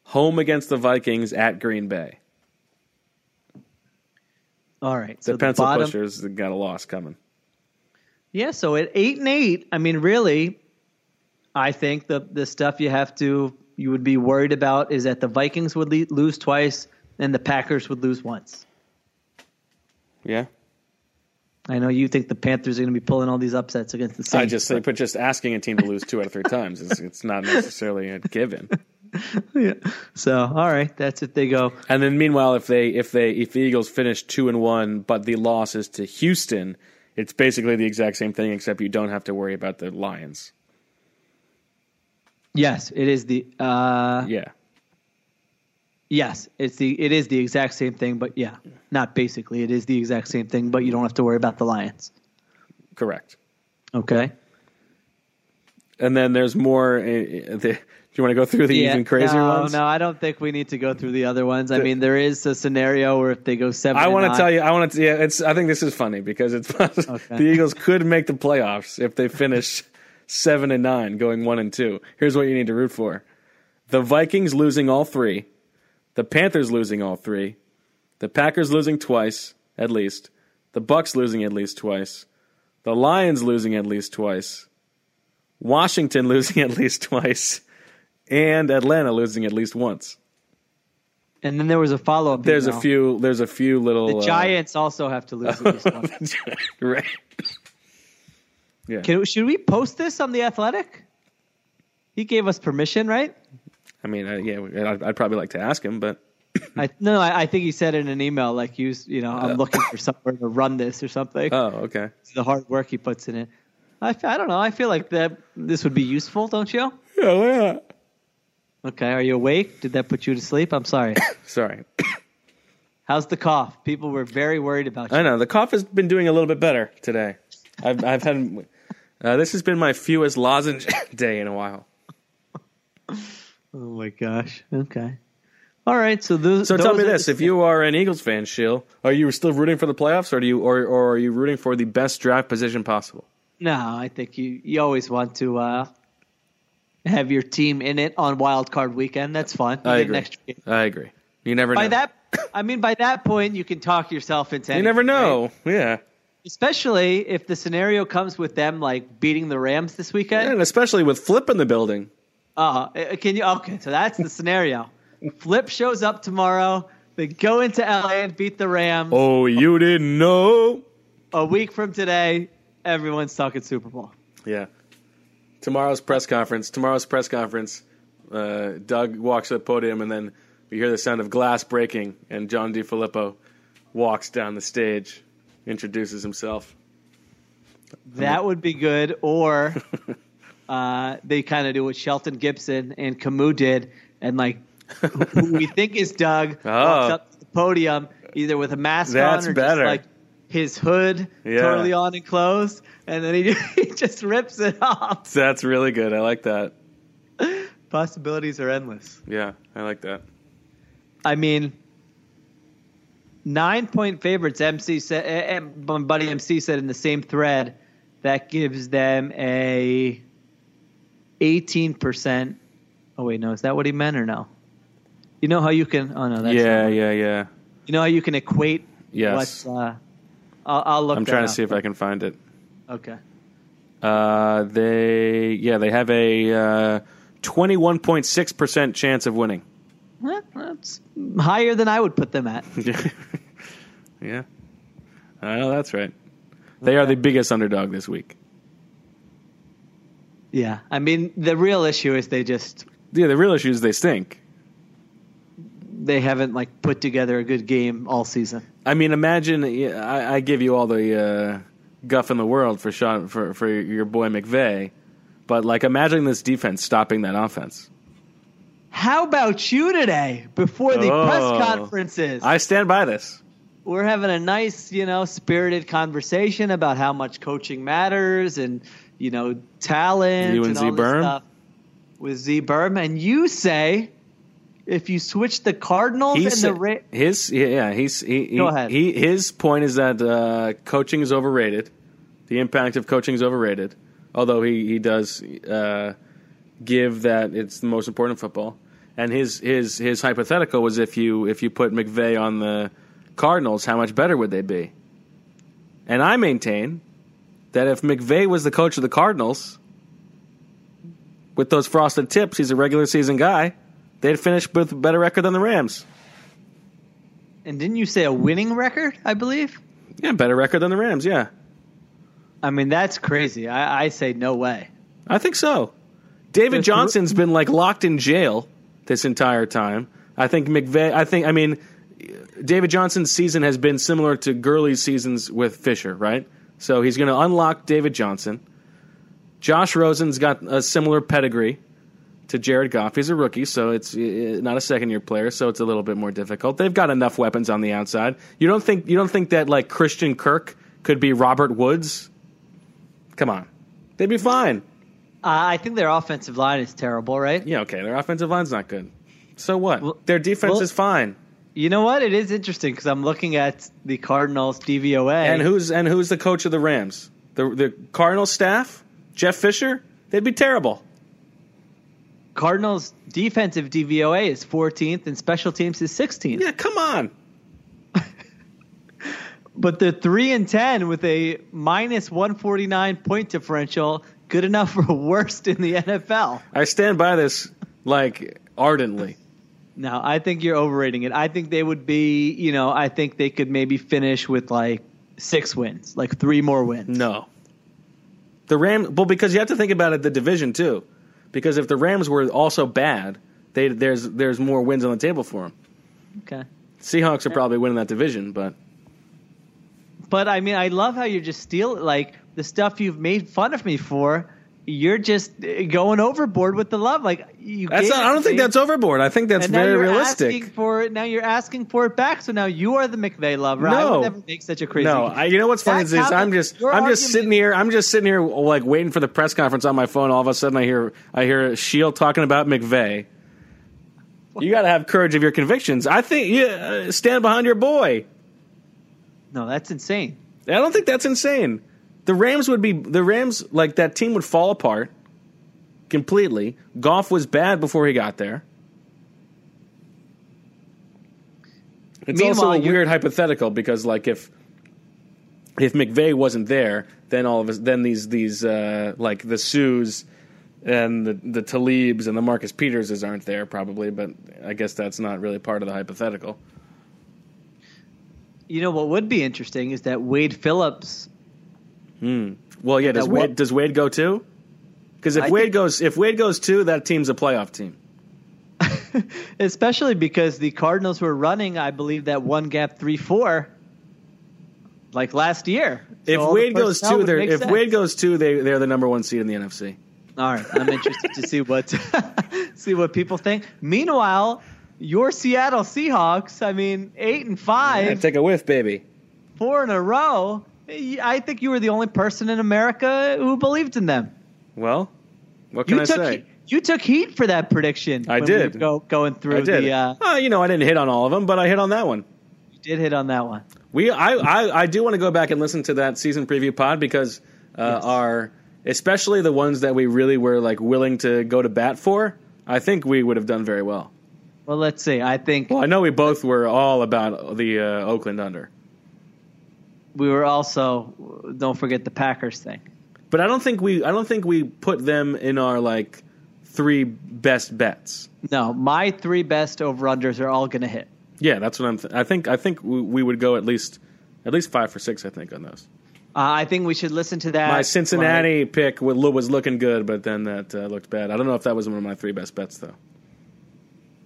home against the Vikings, at Green Bay. All right, The so the pencil bottom, pushers got a loss coming. Yeah, so at eight and eight, I mean, really, I think the the stuff you have to you would be worried about is that the Vikings would le- lose twice and the Packers would lose once. Yeah, I know you think the Panthers are going to be pulling all these upsets against the Saints. I just say, but just asking a team to lose two out of three times is it's not necessarily a given. yeah. So, all right, that's if they go. And then meanwhile, if they if they if the Eagles finish two and one, but the loss is to Houston, it's basically the exact same thing, except you don't have to worry about the Lions. Yes, it is the. Uh, Yeah, Yes, it's the it is the exact same thing, but yeah, not basically. It is the exact same thing, but you don't have to worry about the Lions. correct. Okay. And then there's more. Uh, the, do you want to go through the even crazier no, ones? No, I don't think we need to go through the other ones. I mean, there is a scenario where if they go seven, I want to tell you. I want to. Yeah, it's. I think this is funny because it's the Eagles could make the playoffs if they finish seven and nine, going one and two. Here's what you need to root for: the Vikings losing all three, the Panthers losing all three, the Packers losing twice at least, the Bucs losing at least twice, the Lions losing at least twice, Washington losing at least twice, and Atlanta losing at least once. And then there was a follow up. There's a few. There's a few little. The uh, Giants also have to lose at least one. right. Yeah. Can, should we post this on the Athletic? He gave us permission, right? I mean, uh, yeah, I'd, I'd probably like to ask him, but I no, I, I think he said in an email like, "Use, you know, I'm looking for somewhere to run this or something." oh, okay. the hard work he puts in it. I, I don't know. I feel like that this would be useful, don't you? Yeah, not? Okay, are you awake? Did that put you to sleep? I'm sorry. Sorry. How's the cough? People were very worried about you. I know the cough has been doing a little bit better today. I've I've had uh, this has been my fewest lozenge day in a while. Oh my gosh. Okay. All right. So those. So tell me this: the- if you are an Eagles fan, Sheil, are you still rooting for the playoffs, or do you, or or are you rooting for the best draft position possible? no, I think you you always want to uh, have your team in it on wild card weekend. That's fun. You I agree. I agree. You never By know. that, I mean by that point, you can talk yourself into. Anything, you never right? know. Yeah, Especially if the scenario comes with them like beating the Rams this weekend. and especially with Flip in the building. Uh, uh, can you? Okay, so that's the scenario. Flip shows up tomorrow. They go into LA and beat the Rams. Oh, you didn't know? A week from today, everyone's talking Super Bowl. Yeah. Tomorrow's press conference. Tomorrow's press conference. Uh, Doug walks to the podium, and then we hear the sound of glass breaking, and John DiFilippo walks down the stage, introduces himself. That would be good. Or uh, they kind of do what Shelton Gibson and Kamu did, and like who we think is Doug walks Oh. up to the podium either with a mask That's on or better. just like his hood Yeah. totally on and closed, and then he, he just rips it off. That's really good. I like that. Possibilities are endless. Yeah, I like that. I mean, nine point favorites. MC said, eh, eh, my buddy MC said in the same thread that gives them a eighteen percent. Oh wait, no, is that what he meant or no? You know how you can? Oh no, that's yeah, yeah, yeah. You know how you can equate Yes. what's. Uh, I'll, I'll look. I'm trying to see if I can find it. Okay. Uh, they, yeah, they have a uh, 21.6% chance of winning. Well, that's higher than I would put them at. yeah. I know that's right. They are the biggest underdog this week. Yeah, I mean the real issue is they just Yeah, the real issue is they stink. They haven't like put together a good game all season. I mean, imagine I, I give you all the uh, guff in the world for Sean for for your boy McVay, but like imagine this defense stopping that offense. How about you today before the Oh. press conferences? I stand by this. We're having a nice, you know, spirited conversation about how much coaching matters and, you know, talent You and and Z Berm? stuff with Z Berm. And you say if you switch the Cardinals He and the Ra- his yeah he's he, he, Go ahead. he his point is that uh, coaching is overrated. The impact of coaching is overrated. Although he he does uh, give that it's the most important football. And his his his hypothetical was if you if you put McVay on the Cardinals, how much better would they be? And I maintain that if McVay was the coach of the Cardinals, with those frosted tips, he's a regular season guy. They'd finish with a better record than the Rams. and didn't you say a winning record, I believe? Yeah, better record than the Rams. Yeah, I mean, that's crazy. I, I say no way. I think so. David Johnson's been like locked in jail this entire time. I think McVay. I think. I mean, David Johnson's season has been similar to Gurley's seasons with Fisher, right? So he's going to unlock David Johnson. Josh Rosen's got a similar pedigree to Jared Goff. He's a rookie, so it's not a second year player, so it's a little bit more difficult. They've got enough weapons on the outside. You don't think you don't think that like Christian Kirk could be Robert Woods? Come on, they'd be fine. Uh, I think their offensive line is terrible, right? Yeah, okay, their offensive line's not good. So what? Well- their defense well- is fine. You know what? It is interesting because I'm looking at the Cardinals DVOA. And who's and who's the coach of the Rams? The the Cardinals staff? Jeff Fisher? They'd be terrible. Cardinals defensive DVOA is 14th and special teams is 16th. Yeah, come on. But they're 3 and 10 with a minus 149 point differential, good enough for worst in the NFL. I stand by this like ardently. Now, I think you're overrating it. I think they would be, you know, I think they could maybe finish with like six wins, like three more wins. No. The Ram well because you have to think about it the division too. Because if the Rams were also bad, they there's there's more wins on the table for them. Okay. Seahawks are probably winning that division, but But I mean, I love how you're just steal like the stuff you've made fun of me for. You're just going overboard with the love. Like you. that's not, I don't think that's overboard. I think that's very realistic. For it, now you're asking for it back. So now you are the McVay lover. I No. would never make such a crazy. No, I, you know what's funny is, is I'm just I'm just sitting here I'm just sitting here like waiting for the press conference on my phone. All of a sudden, I hear I hear Sheil talking about McVay. You got to have courage of your convictions. I think yeah, uh, stand behind your boy. No, that's insane. I don't think that's insane. The Rams would be the Rams like that team would fall apart completely. Goff was bad before he got there. It's also a weird hypothetical because like if if McVay wasn't there, then all of us then these these uh, like the Suhs and the the Talibs and the Marcus Peterses aren't there probably, but I guess that's not really part of the hypothetical. You know what would be interesting is that Wade Phillips. Hmm. Well, yeah. Does Now, Wade does Wade go too? Because if I Wade think- goes if Wade goes too, that team's a playoff team. Especially because the Cardinals were running, I believe, that one gap three four, like last year. So If Wade goes two, they're if sense. Wade goes two, they they're the number one seed in the NFC. all right, I'm interested to see what see what people think. Meanwhile, your Seattle Seahawks, I mean, eight and five, take a whiff, baby. four in a row. I think you were the only person in America who believed in them. Well, what can You I took say? you took heat for that prediction. I we did. were Go, going through I did. the. Uh, Uh, you know, I didn't hit on all of them, but I hit on that one. you did hit on that one. We, I, I, I do want to go back and listen to that season preview pod because uh, our, especially the ones that we really were like willing to go to bat for. I think we would have done very well. Well, let's see. I think Well, I know we both were all about the uh, Oakland under, we were also. Don't forget the Packers thing. but I don't think we, I don't think we put them in our like three best bets. No, my three best over unders are all going to hit. Yeah, that's what I'm. Th- I think. I think we, we would go at least, at least five for six. I think on those. Uh, I think we should listen to that. My Cincinnati pick was looking good, but then that uh, looked bad. I don't know if that was one of my three best bets though.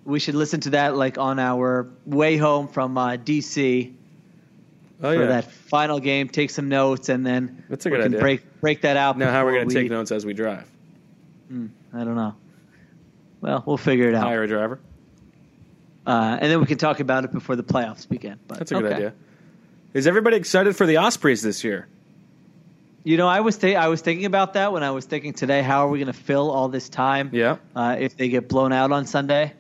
we should listen to that like on our way home from uh, DC Oh for that final game. Take some notes and then That's a we good can idea. break break that out. Now, how we're before going to take notes as we drive? I don't know. Well, we'll figure it out, Hire a driver. uh, and then we can talk about it before the playoffs begin. But That's a good okay. idea. Is everybody excited for the Ospreys this year? You know, I was th- I was thinking about that when I was thinking today. How are we going to fill all this time? Yeah. Uh, if they get blown out on Sunday,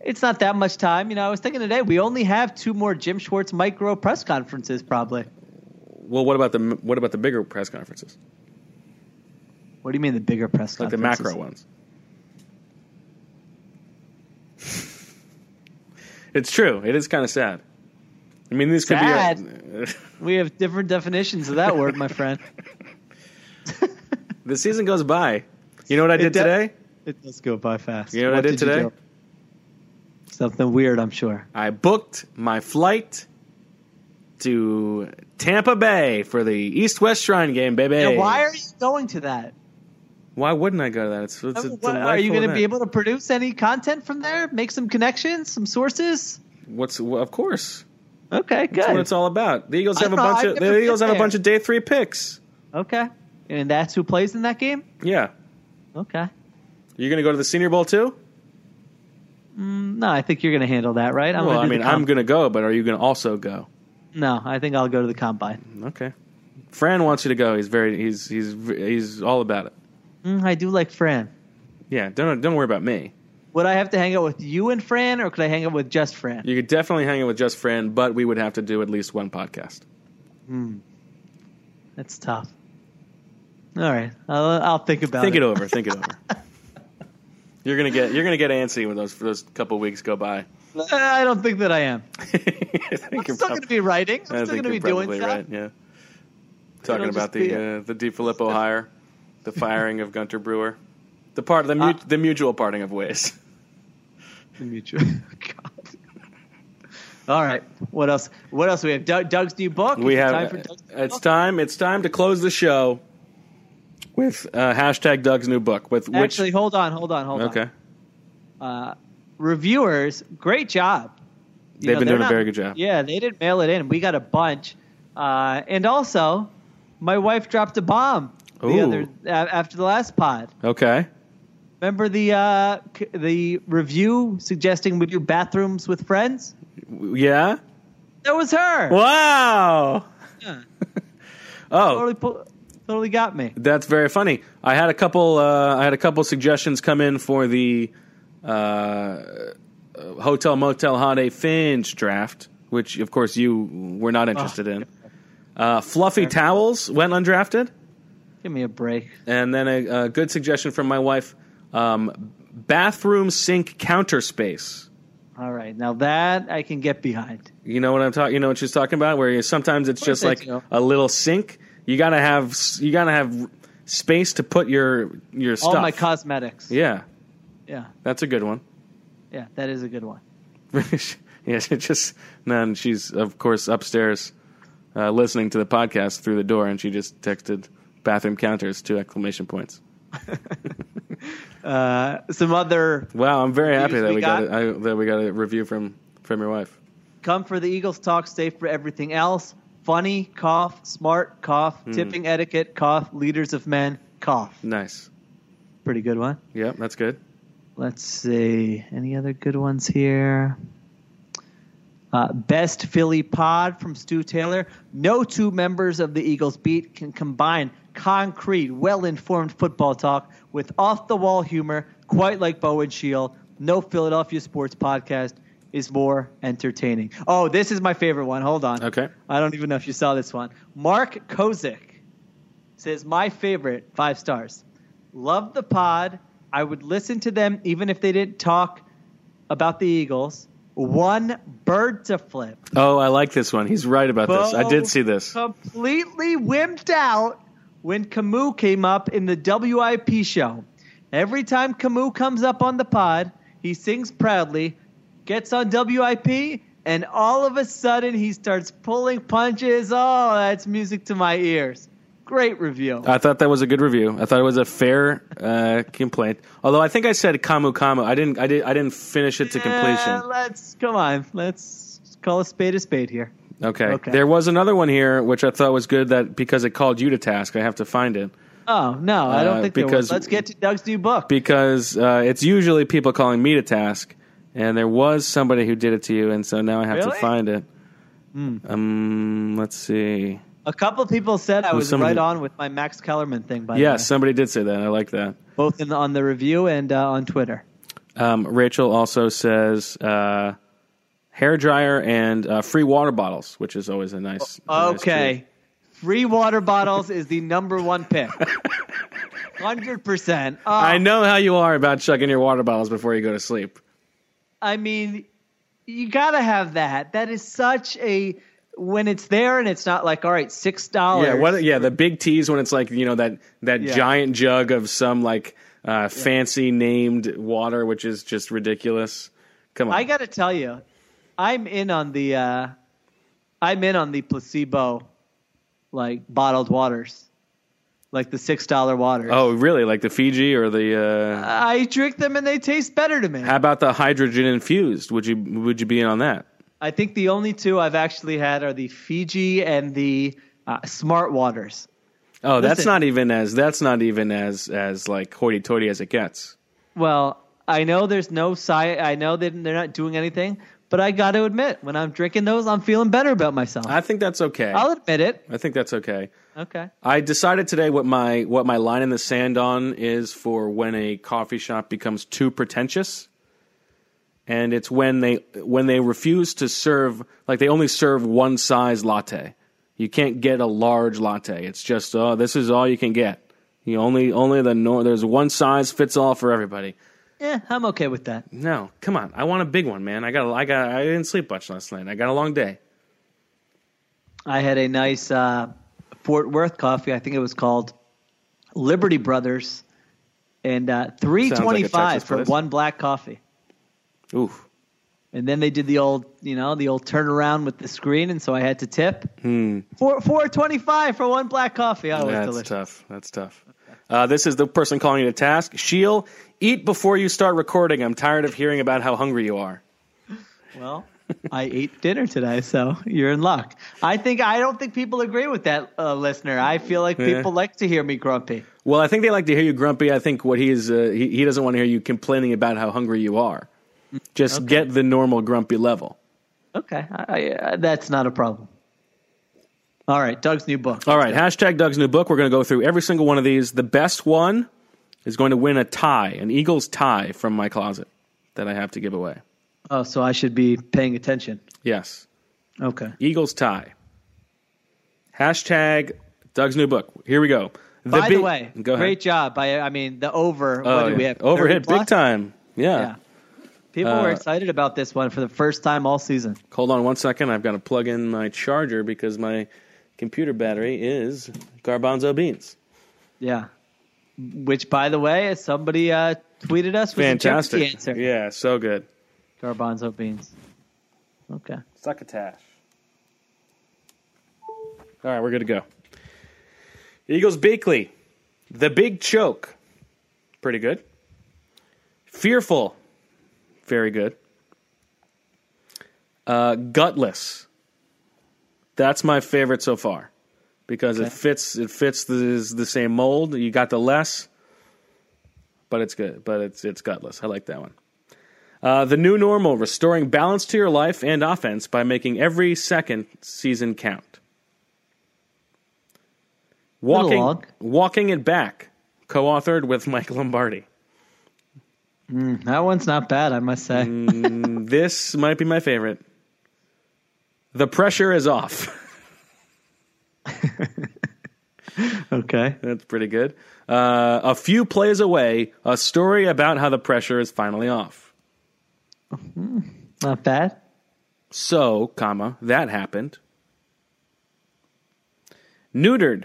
it's not that much time. You know, I was thinking today we only have two more Jim Schwartz micro press conferences probably. Well, what about the what about the bigger press conferences, What do you mean the bigger press conferences? like the macro ones? it's true. It is kind of sad. I mean, these could be. Uh, sad. We have different definitions of that word, my friend. the season goes by. You know what I did does- today? It does go by fast. You know what I did you today? Something weird, I'm sure. I booked my flight to Tampa Bay for the East West Shrine game, baby. Yeah, why are you going to that? Why wouldn't I go to that? It's, it's a What- are you going to be able to produce any content from there? Make some connections, some sources? What's well, of course. Okay, good. That's what it's all about. The Eagles have a know, bunch I've of the Eagles have a bunch of day three picks. Okay, and that's who plays in that game. Yeah, Okay. you going to go to the Senior Bowl too? No, I think you're going to handle that, right? I'm well, I mean, I'm going to go, but are you going to also go? No, I think I'll go to the combine. Okay. Fran wants you to go. He's very he's he's he's all about it. Mm, I do like Fran. Yeah, don't don't worry about me. Would I have to hang out with you and Fran, or could I hang out with just Fran? You could definitely hang out with just Fran, but we would have to do at least one podcast. Hmm, That's tough. All right, I'll, I'll think about Think it. Think it over. Think it over. You're gonna get you're gonna get antsy when those those couple weeks go by. I don't think that I am. I I'm still prob- going to be writing. I'm still think going to you're be doing stuff. right. Yeah. Talking about the uh, the DiFilippo hire, the firing of Gunter Brewer, the part the mu- Uh, the mutual parting of ways. The mutual. God. All right. What else? What else do we have? Doug, Doug's new book. We Is it have time for Doug's new it's book? time it's time to close the show with uh, hashtag Doug's new book with which Actually, hold on, hold on, hold okay on. Uh, reviewers, great job. You They've know, been doing a very good job. Yeah, they didn't mail it in. We got a bunch, uh, and also, my wife dropped a bomb the other after the last pod. okay Remember the uh, c- the review suggesting we do bathrooms with friends? yeah That was her. wow Yeah. oh Totally, pu- totally got me. That's very funny. I had a couple. Uh, I had a couple suggestions come in for the uh, hotel motel holiday Finch draft, which of course you were not interested in. Uh, fluffy towels went undrafted, Give me a break. and then a, a good suggestion from my wife: um, bathroom sink counter space. All right, now that I can get behind. You know what I'm talking. You know what she's talking about. Where you, sometimes it's just like a little sink. You gotta have. You gotta have space to put your your stuff. All my cosmetics. yeah, yeah, that's a good one. yeah, that is a good one. Yeah, she just then she's of course upstairs uh, listening to the podcast through the door, and she just texted bathroom counters two exclamation points. Uh, some other Wow, I'm very happy that we we got, got? a, I, that we got a review from from your wife. come for the Eagles talk, stay for everything else. Funny, cough, smart, cough, Hmm. tipping etiquette, cough, leaders of men, cough. Nice. Pretty good one. Yep, that's good. Let's see. Any other good ones here? Uh, best Philly pod from Stu Taylor. No two members of the Eagles beat can combine concrete, well informed football talk with off the wall humor, quite like Bo and Sheil. No Philadelphia sports podcast is more entertaining. Oh, this is my favorite one. Hold on. Okay. I don't even know if you saw this one. Mark Kozik says, My favorite, five stars. Love the pod. I would listen to them even if they didn't talk about the Eagles. One bird to flip. Oh, I like this one. He's right about this. I did see this. Completely wimped out when Kamu came up in the WIP show. Every time Kamu comes up on the pod, he sings proudly, gets on WIP, and all of a sudden he starts pulling punches. Oh, that's music to my ears. Great review. I thought that was a good review. I thought it was a fair uh, complaint. Although I think I said Kamu Kamu. I didn't. I did. I didn't finish it to Uh, completion. let's come on. Let's call a spade a spade here. Okay. okay. There was another one here which I thought was good. That because it called you to task, I have to find it Oh no, I don't Uh, think there because- was. Let's get to Doug's new book. because uh, it's usually people calling me to task, and there was somebody who did it to you, and so now I have to Really? Hmm. find it. Um, let's see. A couple of people said I Was somebody- right on with my Max Kellerman thing. By the Yes, way. somebody did say that. I like that. both in the, on the review and uh, on Twitter. Um, Rachel also says uh, hair dryer and uh, free water bottles, which is always a nice. a nice Okay, free water bottles is the number one pick. Hundred percent. Oh, I know how you are about chugging your water bottles before you go to sleep. I mean, you gotta have that. That is such a when it's there and it's not like all right, six dollars. Yeah, what? Yeah, the big teas when it's like you know that that Yeah. giant jug of some like uh, fancy named water, which is just ridiculous. Come on, I got to tell you, I'm in on the uh, I'm in on the placebo like bottled waters, like the six dollar waters. oh, really? Like the Fiji or the? Uh, I drink them and they taste better to me. how about the hydrogen infused? Would you would you be in on that? I think the only two I've actually had are the Fiji and the uh, Smart Waters. Oh, that's not even as that's not even as as like hoity toity as it gets. Well, I know there's no sci. I know that they're not doing anything, but I got to admit, when I'm drinking those, I'm feeling better about myself. I think that's okay. I'll admit it. I think that's okay. Okay. I decided today what my what my line in the sand on is for when a coffee shop becomes too pretentious. And it's when they when they refuse to serve like they only serve one size latte. You can't get a large latte. It's just oh this is all you can get. You only only the nor- there's one size fits all for everybody. Yeah, I'm okay with that. No, come on. I want a big one, man. I got I got I didn't sleep much last night. I got a long day. I had a nice uh, Fort Worth coffee. I think it was called Liberty Brothers, and uh, three twenty five Texas for place. one black coffee. Oof. And then they did the old, you know, the old turnaround with the screen, and so I had to tip. Hmm. Four four twenty five for one black coffee. Oh, That's delicious. tough. That's tough. Uh, this is the person calling you to task. Sheil, eat before you start recording. I'm tired of hearing about how hungry you are. Well, I ate dinner today, so you're in luck. I think I don't think people agree with that, uh, listener. I feel like Yeah. people like to hear me grumpy. Well, I think they like to hear you grumpy. I think what he is, uh, he, he doesn't want to hear you complaining about how hungry you are. Just get the normal grumpy level. Okay, I, I, uh, that's not a problem. All right, Doug's new book. All right, hashtag Doug's new book. We're going to go through every single one of these. The best one is going to win a tie, an Eagles tie from my closet that I have to give away. Oh, so I should be paying attention. Yes, Okay. Eagles tie. Hashtag Doug's new book. Here we go. By big- the way, go ahead. great job. I, I mean, the over. Oh, what do yeah. we have? Overhit 30 big time. Yeah. Yeah. People Uh, were excited about this one for the first time all season. Hold on one second. I've got to plug in my charger because my computer battery is garbanzo beans. Yeah. Which, by the way, somebody uh, tweeted us was a Fantastic. Jeopardy answer. Yeah, so good. Garbanzo beans. Okay. Succotash. All right, we're good to go. Eagles Beakley. The Big Choke. Pretty good. Fearful. Very good. Uh, gutless. That's my favorite so far because it fits. It fits the the same mold. You got the less, but it's good. But it's it's gutless. I like that one. Uh, the new normal, restoring balance to your life and offense by making every second season count. Walking, walking it back, co-authored with Mike Lombardi. That one's not bad, I must say. This might be my favorite. The pressure is off. Okay. That's pretty good. Uh, a few plays away, a story about how the pressure is finally off. Not bad. So, comma, that happened. Neutered.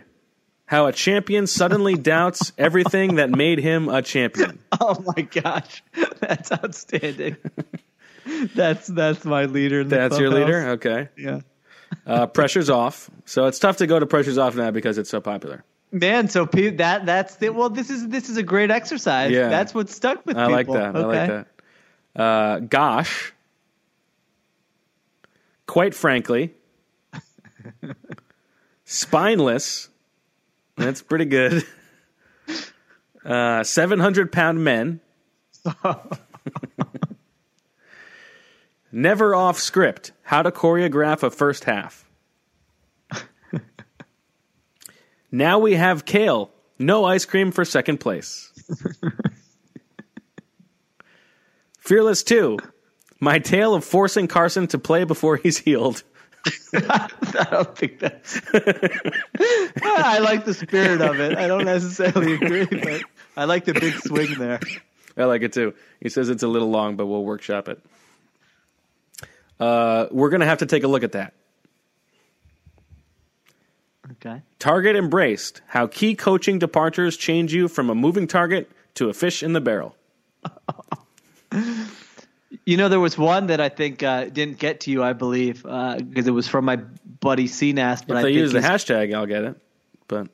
How a champion suddenly doubts everything that made him a champion. Oh my gosh. That's outstanding. that's that's my leader That's your clubhouse. leader? Okay. Yeah. Uh, pressure's off. So it's tough to go to pressure's off now because it's so popular. Man, so pe- that that's the, well. This is this is a great exercise. Yeah. that's what stuck with I people. like that. I like that. Uh, gosh. Quite frankly. Spineless. That's pretty good. Uh, 700 pound men. Never off script. How to choreograph a first half. now we have Kale. No ice cream for second place. Fearless 2. My tale of forcing Carson to play before he's healed. I don't think that's. Ah, I like the spirit of it. I don't necessarily agree, but I like the big swing there. I like it too. He says it's a little long, but we'll workshop it. Uh, we're going to have to take a look at that. Okay. Target embraced how key coaching departures change you from a moving target to a fish in the barrel. You know, there was one that I think uh, didn't get to you, I believe, because it was from my buddy CNAS. But If I they use the hashtag, I'll get it. But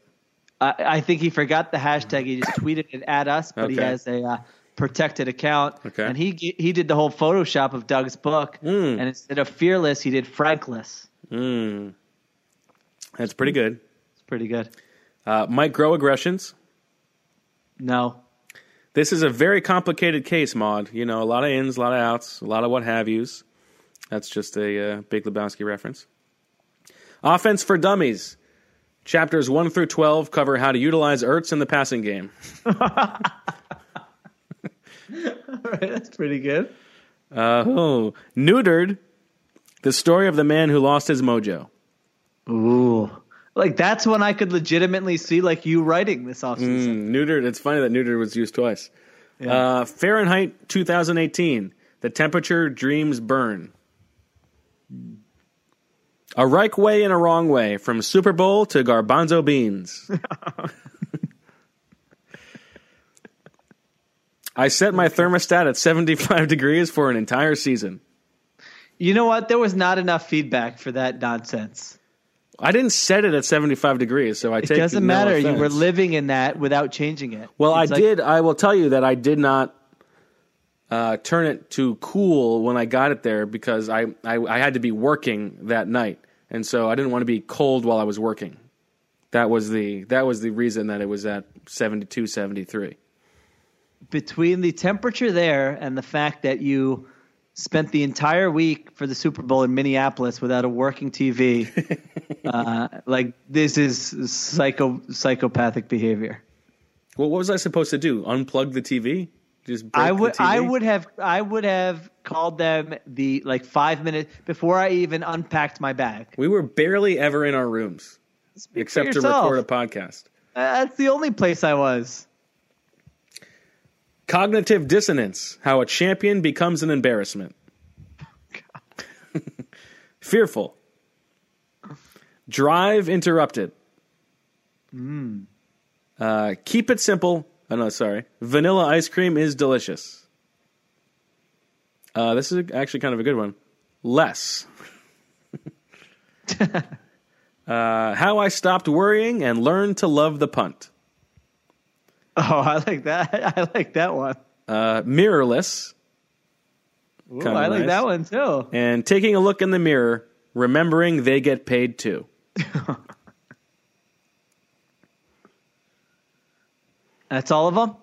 I, I think he forgot the hashtag. He just tweeted it at us, but he has a uh, protected account. Okay. And he he did the whole Photoshop of Doug's book, Hmm. and instead of fearless, he did frankless. mm, that's pretty good. It's pretty good. Uh, microaggressions. No, This is a very complicated case, Maude. You know, a lot of ins, a lot of outs, a lot of what have yous. That's just a uh, Big Lebowski reference. Offense for Dummies. Chapters 1 through 12 cover how to utilize Ertz in the passing game. that's pretty good. Uh, oh, neutered. The story of the man who lost his mojo. Ooh, like that's when I could legitimately see like you writing this offseason. Mm, neutered. It's funny that neutered was used twice. Uh, Fahrenheit 2018. The temperature dreams burn. A right way and a wrong way from Super Bowl to garbanzo beans. I set my thermostat at 75 degrees for an entire season. You know what? There was not enough feedback for that nonsense. I didn't set it at 75 degrees, so I take It doesn't no matter. You were living in that without changing it. Well, It's I like- did. I will tell you that I did not uh, turn it to cool when I got it there because I, I I had to be working that night, and so I didn't want to be cold while I was working. That was the that was the reason that it was at 72, 73. Between the temperature there and the fact that you spent the entire week for the Super Bowl in Minneapolis without a working TV, uh, like this is psycho psychopathic behavior. Well, what was I supposed to do? Unplug the TV? Just I would? I would have I would have called them the like five minutes before I even unpacked my bag. We were barely ever in our rooms Speak except to record a podcast. Uh, That's the only place I was. Cognitive dissonance: How a champion becomes an embarrassment. Fearful. Drive interrupted. Uh, keep it simple. Oh no, sorry. Vanilla ice cream is delicious. Uh, this is actually kind of a good one. less. uh, how I stopped worrying and learned to love the punt. Oh, I like that. I like that one. Uh, mirrorless. Ooh, I like nice. that one too. And taking a look in the mirror, remembering they get paid too. That's all of them.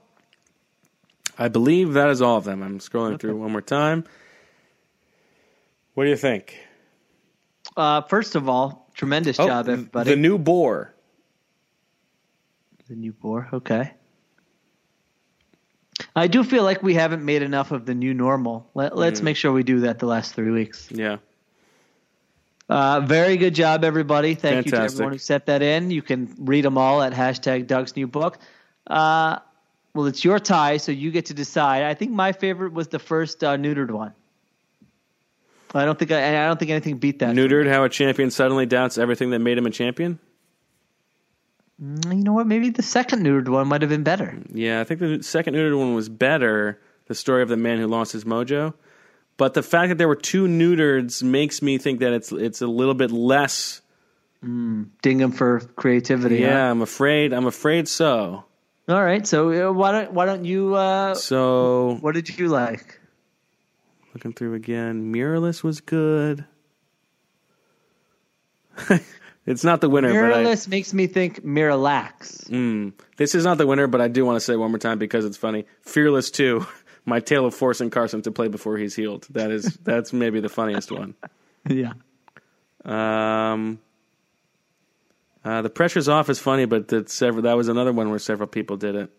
I believe that is all of them. I'm scrolling through one more time. What do you think? Uh, first of all, tremendous Oh, job, everybody. The new boar. The new boar. Okay. I do feel like we haven't made enough of the new normal. Let, Mm. let's make sure we do that the last three weeks. Yeah. Uh, very good job, everybody. Thank you to everyone who set that in. You can read them all at hashtag Doug's new book. Uh, well, it's your tie, so you get to decide. I think my favorite was the first uh, neutered one. I don't think I, I don't think anything beat that. Neutered, how a champion suddenly doubts everything that made him a champion. You know what? Maybe the second neutered one might have been better. Yeah, I think the second neutered one was better. The story of the man who lost his mojo. But the fact that there were two neutereds makes me think that it's it's a little bit less. Ding him for creativity. huh? Yeah, I'm afraid. I'm afraid so. All right. So uh, why don't why don't you? Uh, So what did you like? looking through again, mirrorless was good. it's not the winner, but I, Mirrorless makes me think Miralax. Mm. This is not the winner, but I do want to say it one more time because it's funny. Fearless too. my tale of forcing Carson to play before he's healed. That is that's maybe the funniest one. yeah. Um, uh, the pressure's off is funny, but that several that was another one where several people did it.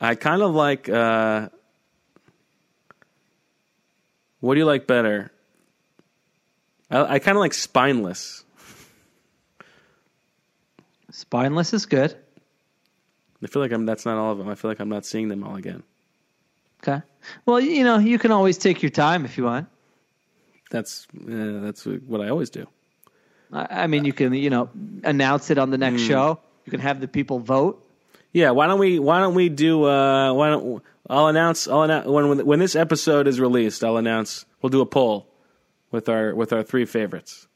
I kind of like. Uh, what do you like better? I, I kind of like spineless. Spineless is good. I feel like I'm. That's not all of them. I feel like I'm not seeing them all again. Okay. Well, you know, you can always take your time if you want. That's uh, that's what I always do. I I mean, you can, you know, announce it on the next show. You can have the people vote. Yeah, why don't we? Why don't we do? Uh, why don't I'll announce? I'll announce when when this episode is released. I'll announce. We'll do a poll with our with our three favorites,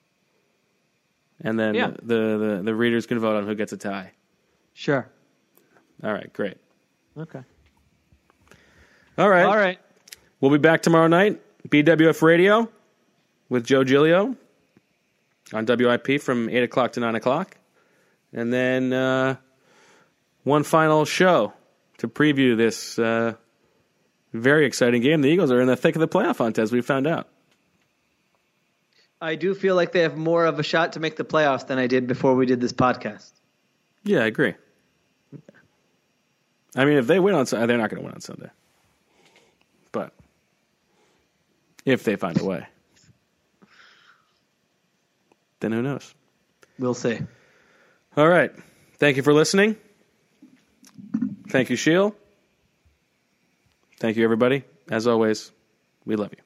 and then Yeah. the, the the readers can vote on who gets a tie. Sure. All right, great. Okay. All right, All right. We'll be back tomorrow night. BWF Radio with Joe Giglio on WIP from eight o'clock to nine o'clock, and then uh, one final show to preview this uh, very exciting game. The Eagles are in the thick of the playoff hunt, as we found out. I do feel like they have more of a shot to make the playoffs than I did before we did this podcast. Yeah, I agree. I mean, if they win on Sunday, they're not going to win on Sunday. But if they find a way, then who knows? We'll see. All right. Thank you for listening. Thank you, Sheil. Thank you, everybody. As always, we love you.